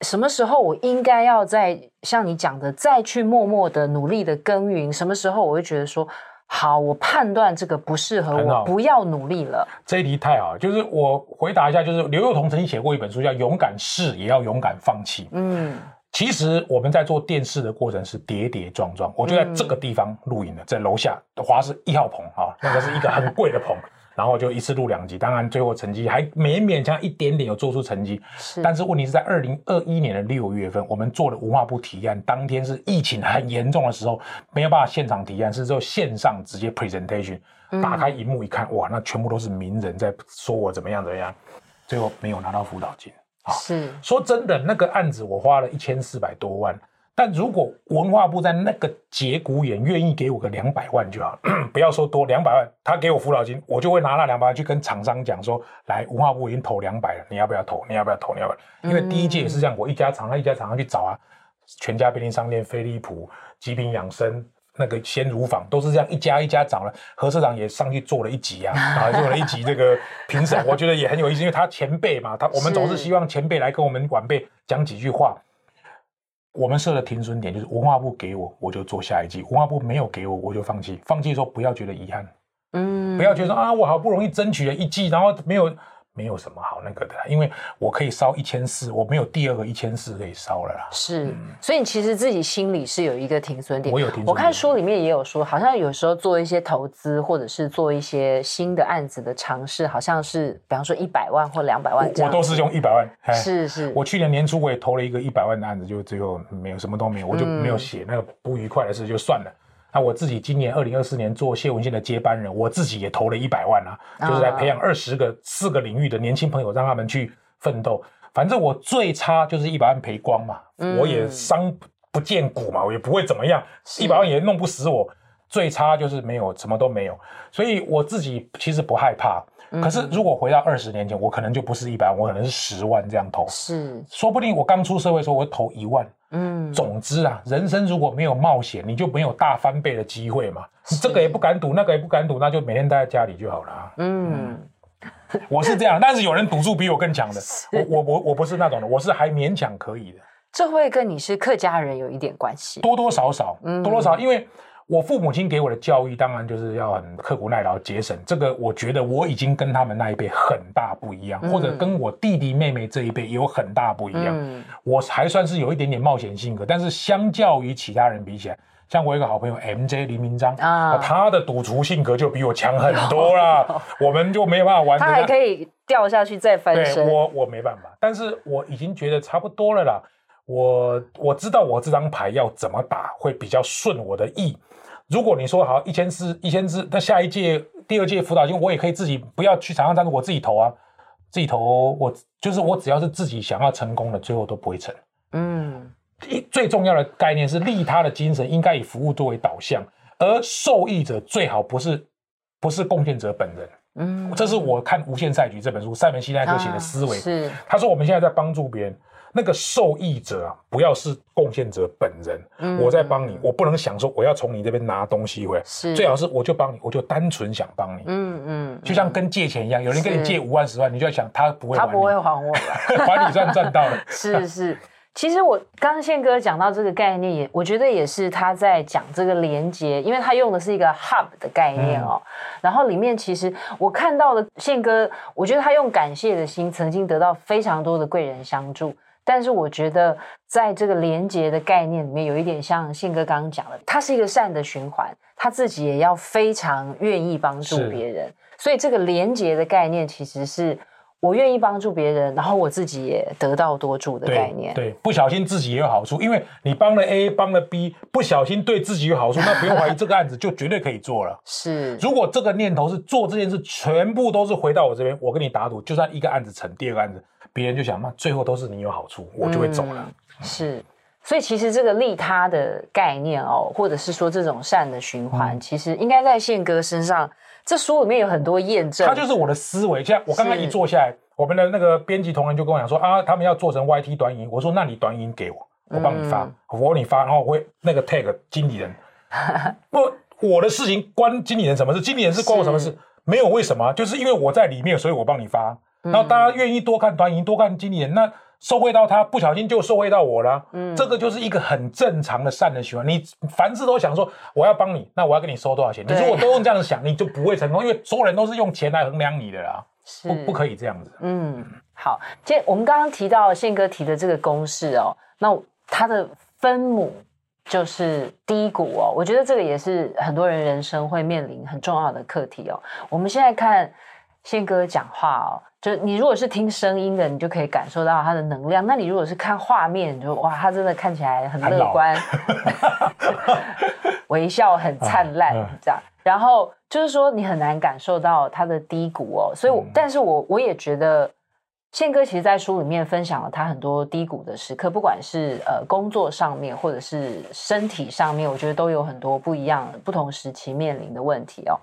什么时候我应该要再像你讲的再去默默的努力的耕耘？什么时候我会觉得说好，我判断这个不适合我，不要努力了。这一题太好了，就是我回答一下，就是刘幼彤曾经写过一本书叫《勇敢试也要勇敢放弃》。嗯，其实我们在做电视的过程是跌跌撞撞，我就在这个地方录影的，在楼下的华视一号棚啊，那个是一个很贵的棚。然后就一次录两集，当然最后成绩还勉勉强一点点有做出成绩，是。但是问题是在二零二一年的六月份，我们做了文化部提案，当天是疫情很严重的时候，没有办法现场提案，是之后线上直接 presentation，打开荧幕一看，嗯、哇，那全部都是名人在说我怎么样怎么样，最后没有拿到辅导金。啊是。说真的，那个案子我花了一千四百多万。但如果文化部在那个节骨眼愿意给我个两百万就好，不要说多两百万，他给我辅导金，我就会拿那两百万去跟厂商讲说，来文化部已经投两百了，你要不要投？你要不要投？你要不要？因为第一届也是这样，我一家厂商一家厂商去找啊，全家便利商店、飞利浦、极品养生、那个鲜乳坊都是这样一家一家找了，何社长也上去做了一集啊，啊，做了一集这个评审，我觉得也很有意思，因为他前辈嘛，他我们总是希望前辈来跟我们晚辈讲几句话。我们设的停损点就是文化部给我，我就做下一季；文化部没有给我，我就放弃。放弃的时候不要觉得遗憾，嗯，不要觉得说啊，我好不容易争取了一季，然后没有。没有什么好那个的，因为我可以烧一千四，我没有第二个一千四可以烧了啦。是，嗯、所以你其实自己心里是有一个停损点。我有停损点。我看书里面也有说，好像有时候做一些投资，或者是做一些新的案子的尝试，好像是比方说一百万或两百万这样。我都是用一百万。是是。我去年年初我也投了一个一百万的案子，就最后没有什么都没有，我就没有写那个不愉快的事，就算了。那我自己今年二零二四年做谢文宪的接班人，我自己也投了一百万啊，就是来培养二十个四个领域的年轻朋友，让他们去奋斗。反正我最差就是一百万赔光嘛，我也伤不见骨嘛，我也不会怎么样，一百万也弄不死我。最差就是没有什么都没有，所以我自己其实不害怕。可是如果回到二十年前，我可能就不是一百万，我可能是十万这样投。是，说不定我刚出社会的时候，我投一万。嗯，总之啊，人生如果没有冒险，你就没有大翻倍的机会嘛。是。这个也不敢赌，那个也不敢赌，那就每天待在家里就好了。嗯，嗯，我是这样，但是有人赌注比我更强的，我我我我不是那种的，我是还勉强可以的。这会跟你是客家人有一点关系，多多少少，嗯，多多少少，因为我父母亲给我的教育，当然就是要很刻苦耐劳、节省。这个我觉得我已经跟他们那一辈很大不一样，嗯、或者跟我弟弟妹妹这一辈有很大不一样。嗯、我还算是有一点点冒险性格，但是相较于其他人比起来，像我一个好朋友 MJ 黎明章啊，他的赌徒性格就比我强很多了，哦、我们就没有办法玩。他还可以掉下去再翻身。我我没办法，但是我已经觉得差不多了啦。我我知道我这张牌要怎么打会比较顺我的意。如果你说好一千支一千支，那下一届第二届辅导金我也可以自己不要去场上，但是我自己投啊，自己投我就是我只要是自己想要成功的，最后都不会成。嗯，最重要的概念是利他的精神应该以服务作为导向，而受益者最好不是不是贡献者本人。嗯，这是我看《无限赛局》这本书塞门西奈克写的思维。啊、是，他说我们现在在帮助别人。那个受益者啊，不要是贡献者本人。嗯，我在帮你，我不能想说我要从你这边拿东西回来。是，最好是我就帮你，我就单纯想帮你。嗯嗯，就像跟借钱一样，有人跟你借五万、十万，你就要想他不会还，他不会还我，还你赚赚到了。是是，其实我刚刚宪哥讲到这个概念，也我觉得也是他在讲这个连接，因为他用的是一个 hub 的概念哦。然后里面其实我看到的宪哥，我觉得他用感谢的心，曾经得到非常多的贵人相助。但是我觉得，在这个连接的概念里面，有一点像宪哥刚刚讲的，它是一个善的循环，他自己也要非常愿意帮助别人。所以这个连接的概念，其实是我愿意帮助别人，然后我自己也得到多助的概念。对，对，不小心自己也有好处，因为你帮了 A，帮了 B，不小心对自己有好处，那不用怀疑，这个案子就绝对可以做了。是，如果这个念头是做这件事，全部都是回到我这边，我跟你打赌，就算一个案子成，第二个案子。别人就想，嘛最后都是你有好处，我就会走了。嗯、是，所以其实这个利他的概念哦，或者是说这种善的循环，嗯、其实应该在宪哥身上，这书里面有很多验证。他就是我的思维，像我刚刚一坐下来，我们的那个编辑同仁就跟我讲说啊，他们要做成 YT 短影，我说那你短影给我，我帮你发，嗯、我帮你发，然后我会那个 tag 经理人。不，我的事情关经理人什么事？经理人是关我什么事？是没有为什么，就是因为我在里面，所以我帮你发。然后大家愿意多看短影，多看经理人，那受惠到他，不小心就受惠到我了。嗯，这个就是一个很正常的善的循环。你凡事都想说我要帮你，那我要跟你收多少钱？你如果都用这样子想，你就不会成功，因为所有人都是用钱来衡量你的啦。是不不可以这样子。嗯，好，今天我们刚刚提到宪哥提的这个公式哦，那它的分母就是低谷哦。我觉得这个也是很多人人生会面临很重要的课题哦。我们现在看宪哥讲话哦。就你如果是听声音的，你就可以感受到他的能量。那你如果是看画面，你就哇，他真的看起来很乐观，老 微笑很灿烂，这样。然后就是说，你很难感受到他的低谷哦。所以我，嗯、但是我我也觉得。宪哥其实，在书里面分享了他很多低谷的时刻，不管是呃工作上面，或者是身体上面，我觉得都有很多不一样、不同时期面临的问题哦。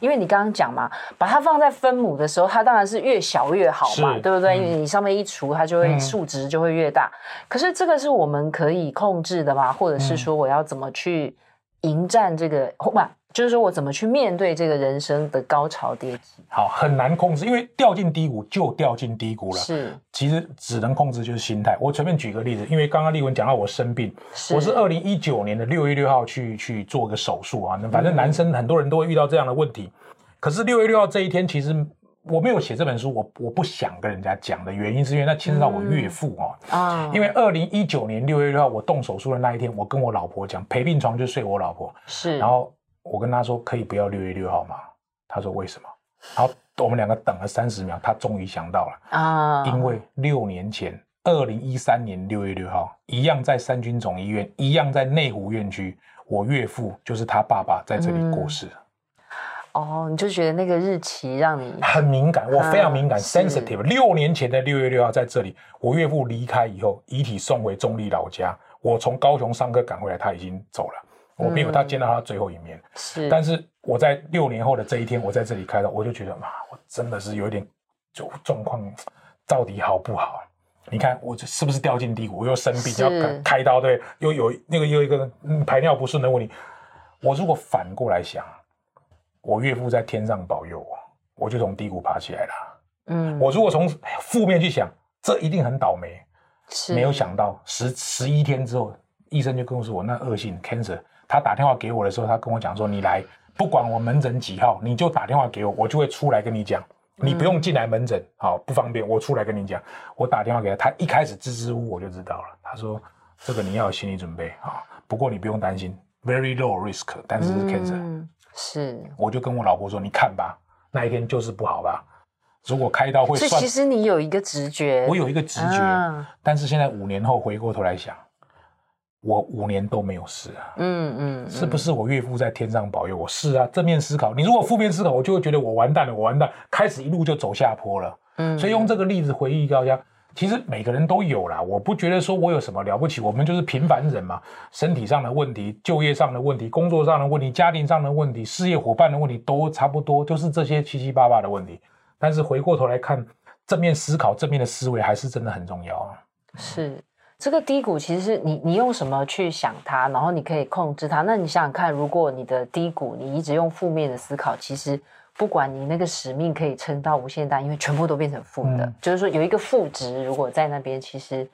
因为你刚刚讲嘛，把它放在分母的时候，它当然是越小越好嘛，对不对？嗯、因为你上面一除，它就会数值就会越大。嗯、可是这个是我们可以控制的嘛？或者是说，我要怎么去迎战这个？不、嗯。就是说我怎么去面对这个人生的高潮跌起？好，很难控制，因为掉进低谷就掉进低谷了。是，其实只能控制就是心态。我随便举个例子，因为刚刚丽文讲到我生病，是我是二零一九年的六月六号去去做个手术啊。反正男生很多人都会遇到这样的问题。嗯、可是六月六号这一天，其实我没有写这本书，我我不想跟人家讲的原因，是因为那牵涉到我岳父啊。啊、嗯，因为二零一九年六月六号我动手术的那一天，我跟我老婆讲，陪病床就睡我老婆。是，然后。我跟他说可以不要六月六号吗？他说为什么？然后我们两个等了三十秒，他终于想到了啊，因为六年前，二零一三年六月六号，一样在三军总医院，一样在内湖院区，我岳父就是他爸爸在这里过世。哦，你就觉得那个日期让你很敏感，我非常敏感，sensitive。六年前的六月六号在这里，我岳父离开以后，遗体送回中立老家，我从高雄上课赶回来，他已经走了。我没有他见到他最后一面，是。但是我在六年后的这一天，我在这里开刀，我就觉得嘛，我真的是有点就状况到底好不好？你看我这是不是掉进低谷？我又生病要开刀，对，又有那个又一个排尿不顺的问题。我如果反过来想，我岳父在天上保佑我，我就从低谷爬起来了。嗯，我如果从负面去想，这一定很倒霉。是，没有想到十十一天之后。医生就跟我说我那恶性 cancer，他打电话给我的时候，他跟我讲说，你来，不管我门诊几号，你就打电话给我，我就会出来跟你讲，你不用进来门诊，好不方便，我出来跟你讲，我打电话给他，他一开始支支吾吾我就知道了，他说这个你要有心理准备啊，不过你不用担心，very low risk，但是是 cancer，嗯，是，我就跟我老婆说，你看吧，那一天就是不好吧。如果开刀会算，其实你有一个直觉，我有一个直觉，啊、但是现在五年后回过头来想，我五年都没有事啊，嗯嗯，嗯是不是我岳父在天上保佑我？是啊，正面思考。你如果负面思考，我就会觉得我完蛋了，我完蛋，开始一路就走下坡了。嗯，所以用这个例子回忆一下，其实每个人都有啦，我不觉得说我有什么了不起，我们就是平凡人嘛，身体上的问题、就业上的问题、工作上的问题、家庭上的问题、事业伙伴的问题，都差不多，就是这些七七八八的问题。但是回过头来看，正面思考、正面的思维还是真的很重要啊。是这个低谷，其实是你你用什么去想它，然后你可以控制它。那你想想看，如果你的低谷，你一直用负面的思考，其实不管你那个使命可以撑到无限大，因为全部都变成负的，嗯、就是说有一个负值，如果在那边，其实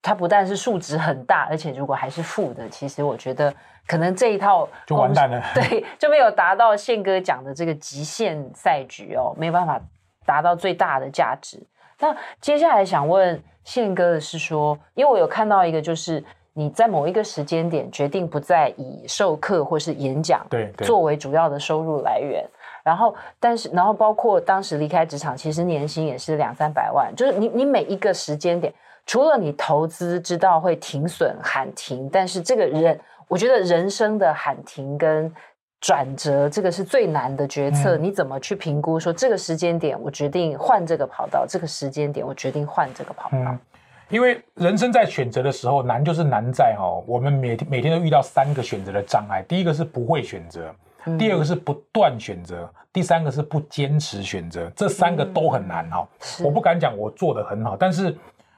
它不但是数值很大，而且如果还是负的，其实我觉得可能这一套就完蛋了。对，就没有达到宪哥讲的这个极限赛局哦，没有办法。达到最大的价值。那接下来想问宪哥的是说，因为我有看到一个，就是你在某一个时间点决定不再以授课或是演讲对作为主要的收入来源，然后但是然后包括当时离开职场，其实年薪也是两三百万，就是你你每一个时间点，除了你投资知道会停损喊停，但是这个人我觉得人生的喊停跟。转折，这个是最难的决策。嗯、你怎么去评估？说这个时间点，我决定换这个跑道；这个时间点，我决定换这个跑道。嗯、因为人生在选择的时候，难就是难在哦，我们每天每天都遇到三个选择的障碍。第一个是不会选择，第二个是不断选择，嗯、第三个是不坚持选择。这三个都很难哦。嗯、我不敢讲我做得很好，但是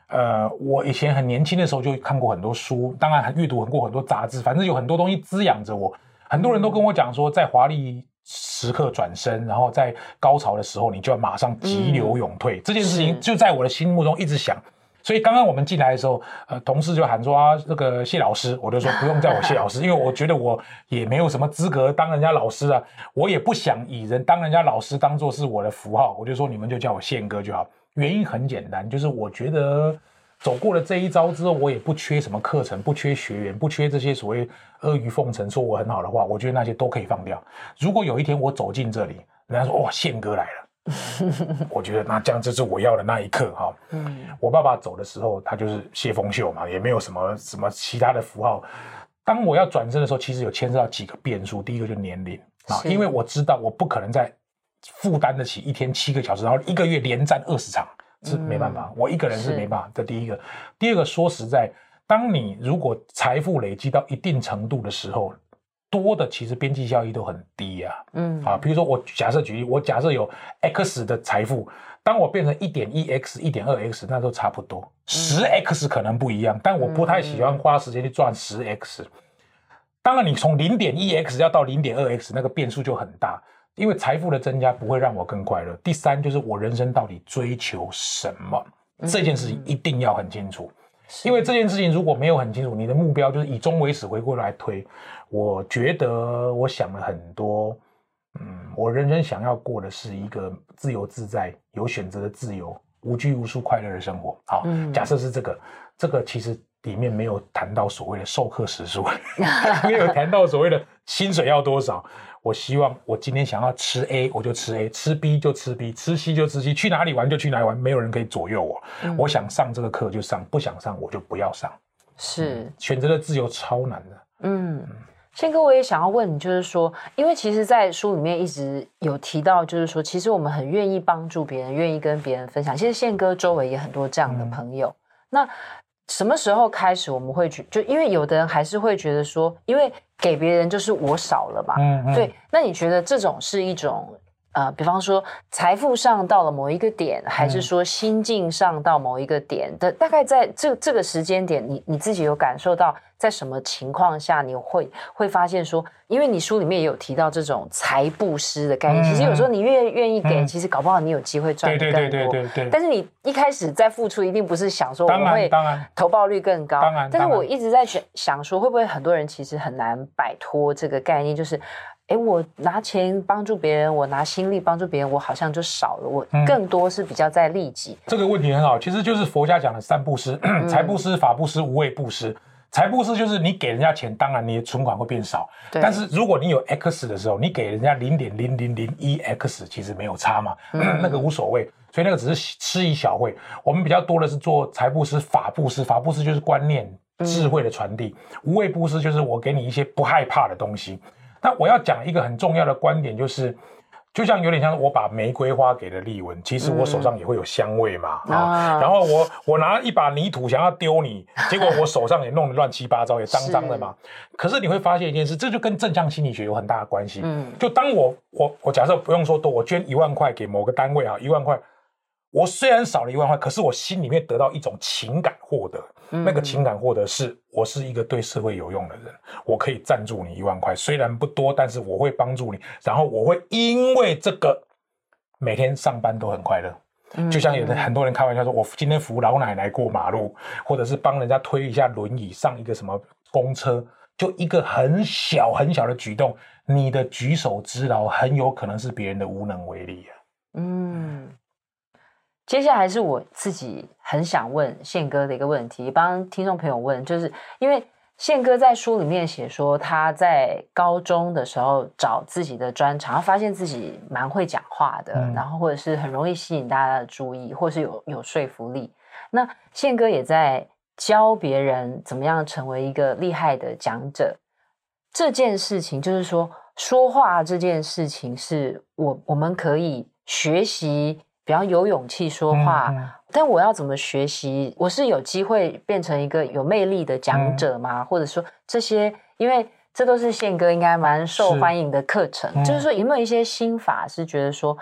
呃，我以前很年轻的时候就看过很多书，当然还阅读过很多杂志，反正有很多东西滋养着我。很多人都跟我讲说，在华丽时刻转身，然后在高潮的时候，你就要马上急流勇退。嗯、这件事情就在我的心目中一直想。所以刚刚我们进来的时候，呃，同事就喊说啊，这个谢老师，我就说不用叫我谢老师，因为我觉得我也没有什么资格当人家老师啊，我也不想以人当人家老师当做是我的符号，我就说你们就叫我宪哥就好。原因很简单，就是我觉得。走过了这一招之后，我也不缺什么课程，不缺学员，不缺这些所谓阿谀奉承说我很好的话，我觉得那些都可以放掉。如果有一天我走进这里，人家说哇，宪哥来了，我觉得那这样就是我要的那一刻哈。嗯，我爸爸走的时候，他就是谢风秀嘛，也没有什么什么其他的符号。当我要转身的时候，其实有牵涉到几个变数。第一个就是年龄啊，因为我知道我不可能再负担得起一天七个小时，然后一个月连战二十场。是没办法，我一个人是没办法。这第一个，第二个，说实在，当你如果财富累积到一定程度的时候，多的其实边际效益都很低呀。嗯，啊，比如说我假设举例，我假设有 X 的财富，当我变成一点一 X、一点二 X，那都差不多。十 X 可能不一样，但我不太喜欢花时间去赚十 X。当然，你从零点一 X 要到零点二 X，那个变数就很大。因为财富的增加不会让我更快乐。第三就是我人生到底追求什么，这件事情一定要很清楚。因为这件事情如果没有很清楚，你的目标就是以终为始，回过来推。我觉得我想了很多，嗯，我人生想要过的是一个自由自在、有选择的自由、无拘无束、快乐的生活。好，假设是这个，这个其实里面没有谈到所谓的授课时数，没有谈到所谓的薪水要多少。我希望我今天想要吃 A，我就吃 A；吃 B 就吃 B；吃 C 就吃 C。去哪里玩就去哪里玩，没有人可以左右我。嗯、我想上这个课就上，不想上我就不要上。是、嗯、选择的自由超难的。嗯，宪哥，我也想要问你，就是说，因为其实，在书里面一直有提到，就是说，其实我们很愿意帮助别人，愿意跟别人分享。其实宪哥周围也很多这样的朋友。嗯、那什么时候开始我们会觉就因为有的人还是会觉得说，因为。给别人就是我少了嘛，嗯，嗯，对。那你觉得这种是一种呃，比方说财富上到了某一个点，还是说心境上到某一个点的？大概在这这个时间点，你你自己有感受到在什么情况下你会会发现说，因为你书里面也有提到这种财布施的概念，嗯、其实有时候你越愿意给，嗯、其实搞不好你有机会赚得更多。对对对对对。但是你一开始在付出，一定不是想说我会投报率更高。当然。但是我一直在想想说，会不会很多人其实很难摆脱这个概念，就是。哎，我拿钱帮助别人，我拿心力帮助别人，我好像就少了。我更多是比较在利己。这个问题很好，其实就是佛家讲的三布施：财布施、法布施、无畏布施。财布施就是你给人家钱，当然你的存款会变少。但是如果你有 X 的时候，你给人家零点零零零一 X，其实没有差嘛，那个无所谓。所以那个只是吃一小会。我们比较多的是做财布施、法布施。法布施就是观念、智慧的传递；无畏布施就是我给你一些不害怕的东西。那我要讲一个很重要的观点，就是，就像有点像我把玫瑰花给了丽文，其实我手上也会有香味嘛，啊、然后我我拿一把泥土想要丢你，结果我手上也弄得乱七八糟，也脏脏的嘛。可是你会发现一件事，这就跟正向心理学有很大的关系。嗯，就当我我我假设不用说多，我捐一万块给某个单位啊，一万块。我虽然少了一万块，可是我心里面得到一种情感获得，嗯、那个情感获得是我是一个对社会有用的人，我可以赞助你一万块，虽然不多，但是我会帮助你，然后我会因为这个每天上班都很快乐。嗯、就像有的很多人开玩笑说，我今天扶老奶奶过马路，或者是帮人家推一下轮椅上一个什么公车，就一个很小很小的举动，你的举手之劳很有可能是别人的无能为力啊。嗯。接下来是我自己很想问宪哥的一个问题，帮听众朋友问，就是因为宪哥在书里面写说他在高中的时候找自己的专长，发现自己蛮会讲话的，嗯、然后或者是很容易吸引大家的注意，或是有有说服力。那宪哥也在教别人怎么样成为一个厉害的讲者。这件事情就是说，说话这件事情是我我们可以学习。比较有勇气说话，嗯嗯、但我要怎么学习？我是有机会变成一个有魅力的讲者吗？嗯、或者说这些，因为这都是宪哥应该蛮受欢迎的课程。是就是说，有没有一些心法是觉得说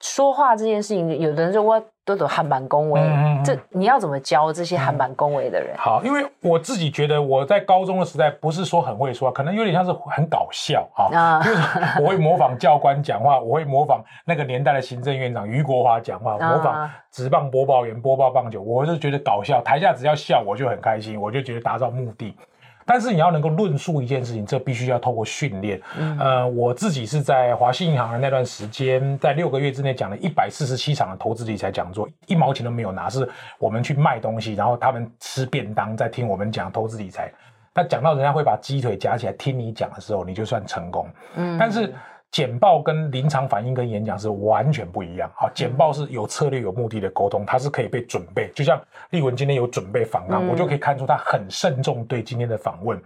说话这件事情，有的人说我。都有喊板恭维，嗯嗯、这你要怎么教这些喊板恭维的人？好，因为我自己觉得我在高中的时代不是说很会说，可能有点像是很搞笑啊。就是我会模仿教官讲话，我会模仿那个年代的行政院长俞国华讲话，模仿职棒播报员播报棒球，我就觉得搞笑，台下只要笑我就很开心，我就觉得达到目的。但是你要能够论述一件事情，这必须要透过训练。嗯、呃，我自己是在华信银行的那段时间，在六个月之内讲了一百四十七场的投资理财讲座，一毛钱都没有拿，是我们去卖东西，然后他们吃便当，在听我们讲投资理财。那讲到人家会把鸡腿夹起来听你讲的时候，你就算成功。嗯，但是。简报跟临场反应跟演讲是完全不一样。好，简报是有策略、有目的的沟通，它是可以被准备。就像丽文今天有准备访谈，我就可以看出他很慎重对今天的访问。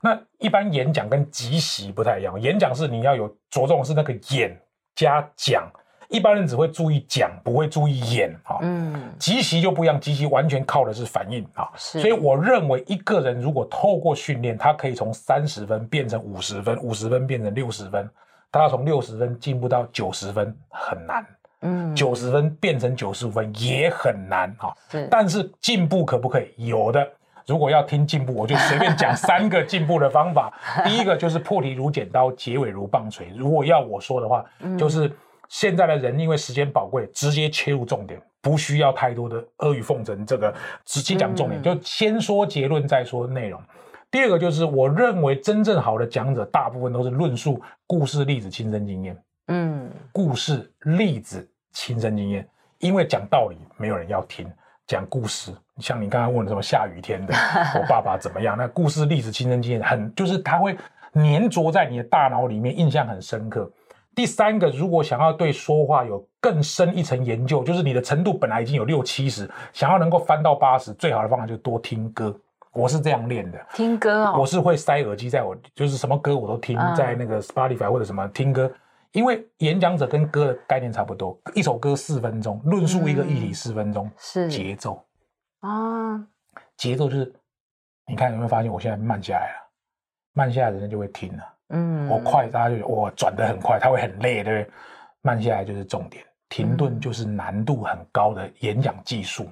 那一般演讲跟即席不太一样，演讲是你要有着重是那个演加讲，一般人只会注意讲，不会注意演。哈，嗯，即席就不一样，即席完全靠的是反应。啊，所以我认为一个人如果透过训练，他可以从三十分变成五十分，五十分变成六十分。他要从六十分进步到九十分很难，嗯，九十分变成九十五分也很难哈。是，但是进步可不可以？有的。如果要听进步，我就随便讲三个进步的方法。第一个就是破题如剪刀，结尾如棒槌。如果要我说的话，就是现在的人因为时间宝贵，直接切入重点，不需要太多的阿谀奉承。这个直接讲重点，就先说结论再说内容。第二个就是，我认为真正好的讲者，大部分都是论述故事、例子、亲身经验。嗯，故事、例子、亲身经验，因为讲道理没有人要听，讲故事，像你刚刚问的什么下雨天的，我爸爸怎么样？那故事、例子、亲身经验，很就是它会粘着在你的大脑里面，印象很深刻。第三个，如果想要对说话有更深一层研究，就是你的程度本来已经有六七十，想要能够翻到八十，最好的方法就是多听歌。我是这样练的，听歌哦。我是会塞耳机在我，就是什么歌我都听，在那个 Spotify 或者什么听歌，因为演讲者跟歌的概念差不多，一首歌四分钟，论述一个议题四分钟，是。节奏。啊，节奏就是，你看有没有发现我现在慢下来了，慢下来人家就会听了，嗯，我快大家就哇转得很快，他会很累，对不对？慢下来就是重点，停顿就是难度很高的演讲技术。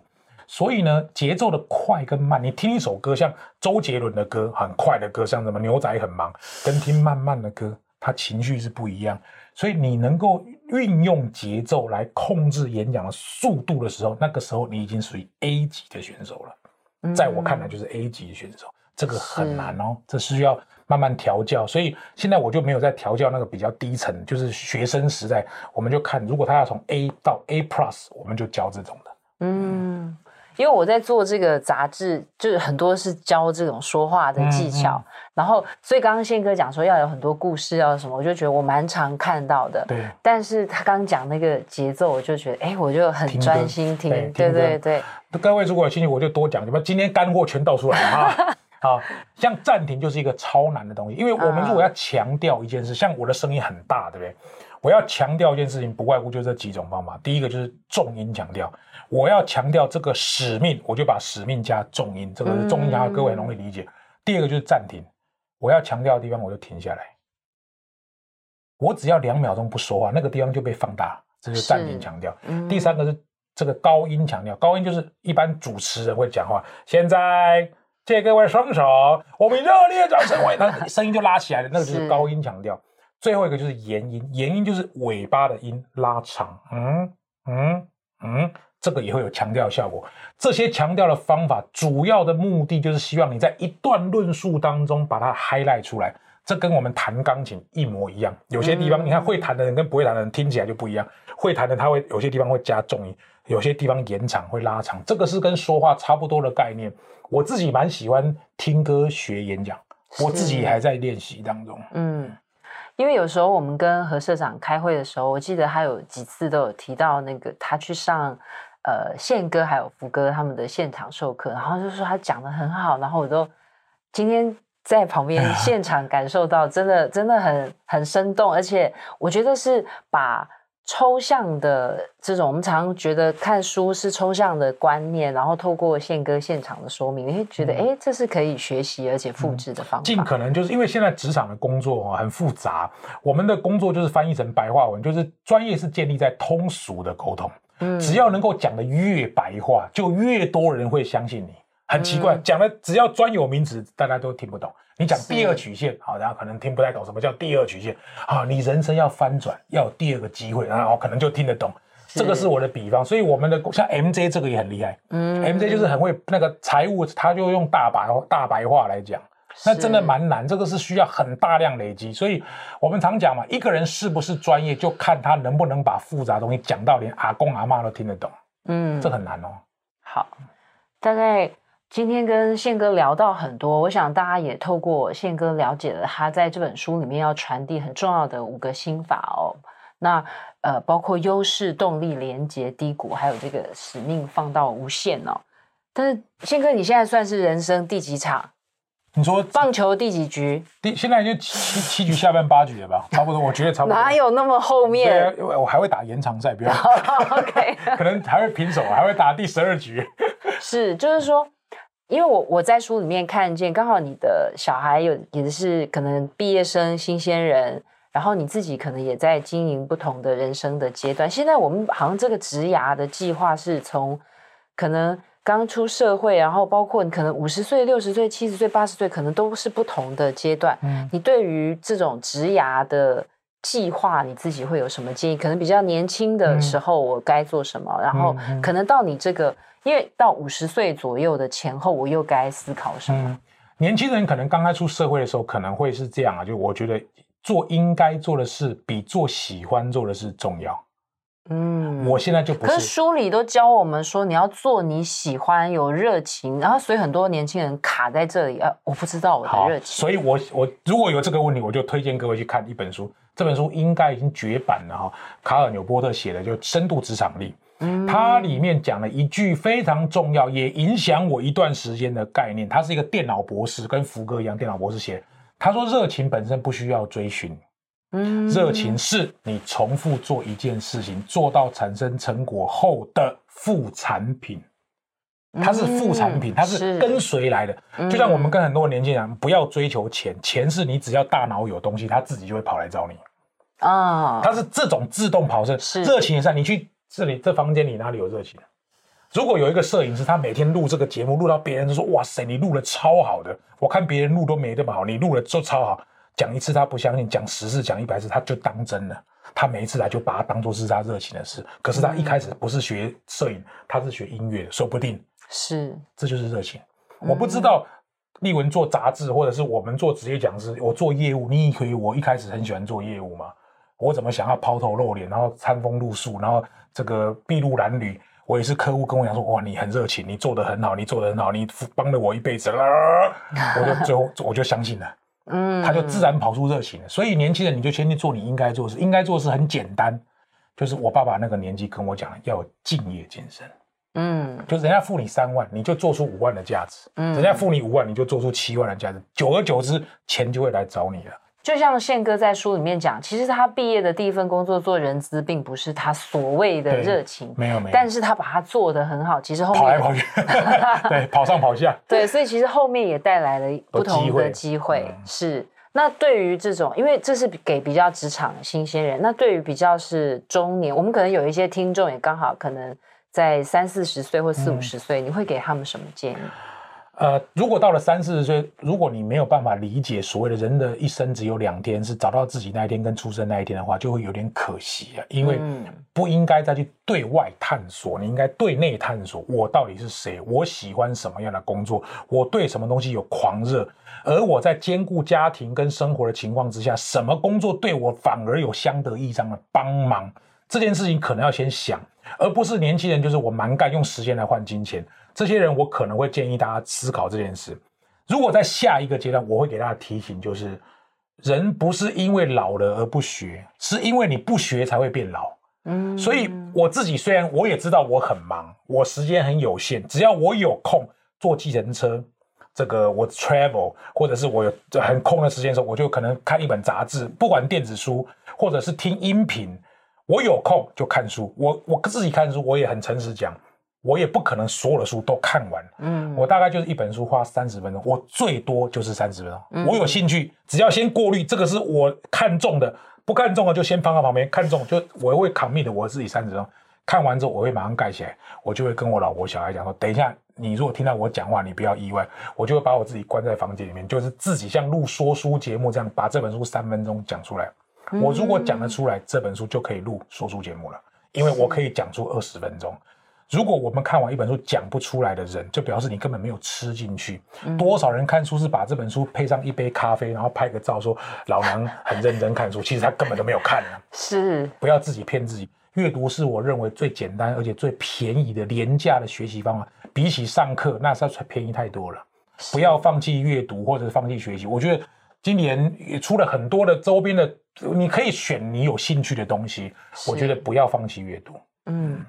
所以呢，节奏的快跟慢，你听一首歌，像周杰伦的歌，很快的歌，像什么牛仔很忙，跟听慢慢的歌，他情绪是不一样。所以你能够运用节奏来控制演讲的速度的时候，那个时候你已经属于 A 级的选手了。在我看来，就是 A 级的选手，这个很难哦，这需要慢慢调教。所以现在我就没有在调教那个比较低层，就是学生时代，我们就看，如果他要从 A 到 A Plus，我们就教这种的。嗯，因为我在做这个杂志，就是很多是教这种说话的技巧，嗯嗯、然后所以刚刚宪哥讲说要有很多故事，要什么，我就觉得我蛮常看到的。对，但是他刚刚讲那个节奏，我就觉得，哎，我就很专心听。对对对，对，各位如果有兴趣，我就多讲。你们今天干货全倒出来了啊！好，像暂停就是一个超难的东西，因为我们如果要强调一件事，像我的声音很大，对不对？我要强调一件事情，不外乎就这几种方法。第一个就是重音强调。我要强调这个使命，我就把使命加重音，这个是重音加各位容易理解。第二个就是暂停，我要强调的地方我就停下来，我只要两秒钟不说话，那个地方就被放大，这就是暂停强调。第三个是这个高音强调，高音就是一般主持人会讲话。现在借各位双手，我们热烈掌声为他，声音就拉起来了，那个就是高音强调。最后一个就是延音，延音就是尾巴的音拉长，嗯嗯嗯。这个也会有强调效果。这些强调的方法，主要的目的就是希望你在一段论述当中把它 highlight 出来。这跟我们弹钢琴一模一样。有些地方，你看会弹的人跟不会弹的人听起来就不一样。会弹的他会有些地方会加重音，有些地方延长会拉长。这个是跟说话差不多的概念。我自己蛮喜欢听歌学演讲，我自己还在练习当中。嗯。因为有时候我们跟何社长开会的时候，我记得他有几次都有提到那个他去上呃宪哥还有福哥他们的现场授课，然后就说他讲的很好，然后我都今天在旁边 现场感受到，真的真的很很生动，而且我觉得是把。抽象的这种，我们常常觉得看书是抽象的观念，然后透过宪哥现场的说明，你会觉得，哎、嗯，这是可以学习而且复制的方法。尽可能就是因为现在职场的工作很复杂，我们的工作就是翻译成白话文，就是专业是建立在通俗的沟通。嗯，只要能够讲得越白话，就越多人会相信你。很奇怪，讲的只要专有名词，大家都听不懂。你讲第二曲线，好，然后可能听不太懂什么叫第二曲线。好，你人生要翻转，要有第二个机会，然后可能就听得懂。这个是我的比方，所以我们的像 MJ 这个也很厉害。嗯，MJ 就是很会那个财务，他就用大白大白话来讲，那真的蛮难。这个是需要很大量累积，所以我们常讲嘛，一个人是不是专业，就看他能不能把复杂东西讲到连阿公阿妈都听得懂。嗯，这很难哦。好，大概。今天跟宪哥聊到很多，我想大家也透过宪哥了解了他在这本书里面要传递很重要的五个心法哦。那呃，包括优势、动力、连接、低谷，还有这个使命放到无限哦。但是宪哥，你现在算是人生第几场？你说棒球第几局？第现在就七七局下半八局了吧？差不多，我觉得差不多。哪有那么后面？对，我还会打延长赛，不要。OK，可能还会平手，还会打第十二局。是，就是说。因为我我在书里面看见，刚好你的小孩有也是可能毕业生、新鲜人，然后你自己可能也在经营不同的人生的阶段。现在我们好像这个职涯的计划是从可能刚出社会，然后包括你可能五十岁、六十岁、七十岁、八十岁，可能都是不同的阶段。嗯，你对于这种职涯的计划，你自己会有什么建议？可能比较年轻的时候，我该做什么？嗯，然后可能到你这个。因为到五十岁左右的前后，我又该思考什么？嗯，年轻人可能刚开出社会的时候，可能会是这样啊，就我觉得做应该做的事比做喜欢做的事重要。嗯，我现在就不是。可是书里都教我们说，你要做你喜欢、有热情，然后所以很多年轻人卡在这里啊，我不知道我的热情。所以我我如果有这个问题，我就推荐各位去看一本书，这本书应该已经绝版了哈，卡尔纽波特写的就《深度职场力》。它里面讲了一句非常重要，也影响我一段时间的概念。他是一个电脑博士，跟福哥一样，电脑博士写。他说：“热情本身不需要追寻，嗯，热情是你重复做一件事情，做到产生成果后的副产品。它是副产品，它是跟随来的。就像我们跟很多年轻人，不要追求钱，钱是你只要大脑有东西，他自己就会跑来找你啊。它是这种自动跑车，是热情也是你去。这里这房间里哪里有热情？如果有一个摄影师，他每天录这个节目，录到别人都说哇塞，你录的超好的，我看别人录都没这么好，你录的就超好。讲一次他不相信，讲十次、讲一百次他就当真了。他每一次来就把它当做是他热情的事。可是他一开始不是学摄影，他是学音乐的，说不定是这就是热情。我不知道丽文做杂志，或者是我们做职业讲师，我做业务，你以为我一开始很喜欢做业务吗？我怎么想要抛头露脸，然后餐风露宿，然后这个筚路蓝缕？我也是客户跟我讲说，哇，你很热情，你做的很好，你做的很好，你帮了我一辈子了，我就 最后我就相信了，嗯，他就自然跑出热情了。所以年轻人，你就先去做你应该做的事，应该做的事很简单，就是我爸爸那个年纪跟我讲，要有敬业精神，嗯，就是人家付你三万，你就做出五万的价值，嗯，人家付你五万，你就做出七万的价值，久而久之，钱就会来找你了。就像宪哥在书里面讲，其实他毕业的第一份工作做人资，并不是他所谓的热情，没有没有，但是他把它做得很好。其实后面跑来跑去，对，跑上跑下，对，所以其实后面也带来了不同的机会。是，那对于这种，因为这是给比较职场新鲜人，那对于比较是中年，我们可能有一些听众也刚好可能在三四十岁或四五十岁，嗯、你会给他们什么建议？呃，如果到了三四十岁，如果你没有办法理解所谓的人的一生只有两天，是找到自己那一天跟出生那一天的话，就会有点可惜啊。因为不应该再去对外探索，你应该对内探索。我到底是谁？我喜欢什么样的工作？我对什么东西有狂热？而我在兼顾家庭跟生活的情况之下，什么工作对我反而有相得益彰的帮忙？这件事情可能要先想，而不是年轻人就是我蛮干，用时间来换金钱。这些人，我可能会建议大家思考这件事。如果在下一个阶段，我会给大家提醒，就是人不是因为老了而不学，是因为你不学才会变老。嗯，所以我自己虽然我也知道我很忙，我时间很有限，只要我有空坐计程车，这个我 travel，或者是我有很空的时间的时候，我就可能看一本杂志，不管电子书或者是听音频，我有空就看书。我我自己看书，我也很诚实讲。我也不可能所有的书都看完，嗯，我大概就是一本书花三十分钟，我最多就是三十分钟。嗯，我有兴趣，只要先过滤这个是我看中的，不看中的就先放在旁边，看中就我会 commit 我自己三十分钟，看完之后我会马上盖起来，我就会跟我老婆小孩讲说，等一下你如果听到我讲话，你不要意外，我就会把我自己关在房间里面，就是自己像录说书节目这样把这本书三分钟讲出来。我如果讲得出来，这本书就可以录说书节目了，因为我可以讲出二十分钟。如果我们看完一本书讲不出来的人，就表示你根本没有吃进去。多少人看书是把这本书配上一杯咖啡，然后拍个照说老娘很认真看书，其实他根本都没有看呢。是，不要自己骗自己。阅读是我认为最简单而且最便宜的廉价的学习方法，比起上课那是便宜太多了。不要放弃阅读或者放弃学习。我觉得今年也出了很多的周边的，你可以选你有兴趣的东西。我觉得不要放弃阅读。嗯。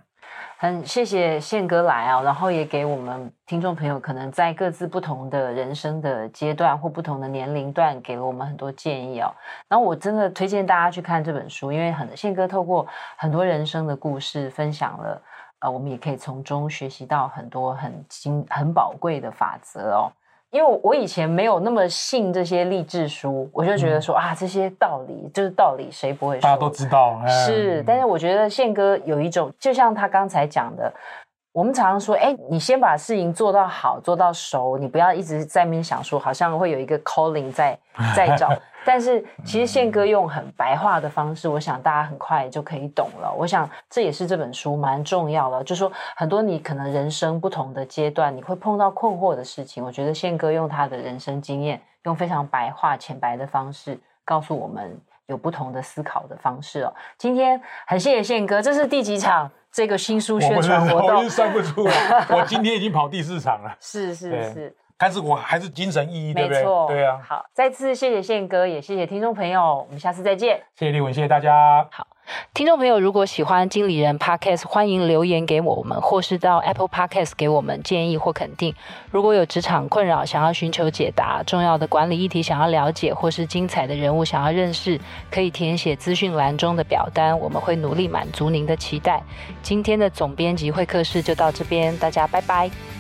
很谢谢宪哥来啊，然后也给我们听众朋友可能在各自不同的人生的阶段或不同的年龄段，给了我们很多建议哦。然后我真的推荐大家去看这本书，因为很宪哥透过很多人生的故事分享了，呃，我们也可以从中学习到很多很精很宝贵的法则哦。因为我以前没有那么信这些励志书，我就觉得说、嗯、啊，这些道理就是道理，谁不会说？大家都知道。是，但是我觉得宪哥有一种，就像他刚才讲的，我们常常说，哎，你先把事情做到好，做到熟，你不要一直在那边想说，好像会有一个 calling 在在找。但是其实宪哥用很白话的方式，我想大家很快就可以懂了。我想这也是这本书蛮重要的，就是说很多你可能人生不同的阶段，你会碰到困惑的事情。我觉得宪哥用他的人生经验，用非常白话浅白的方式，告诉我们有不同的思考的方式哦。今天很谢谢宪哥，这是第几场这个新书宣传活动？我是算不出来，我今天已经跑第四场了。是 是是。但是我还是精神奕奕，对不对？对啊。好，再次谢谢宪哥，也谢谢听众朋友，我们下次再见。谢谢立文，谢谢大家。好，听众朋友，如果喜欢经理人 Podcast，欢迎留言给我们，或是到 Apple Podcast 给我们建议或肯定。如果有职场困扰，想要寻求解答，重要的管理议题想要了解，或是精彩的人物想要认识，可以填写资讯栏中的表单，我们会努力满足您的期待。今天的总编辑会客室就到这边，大家拜拜。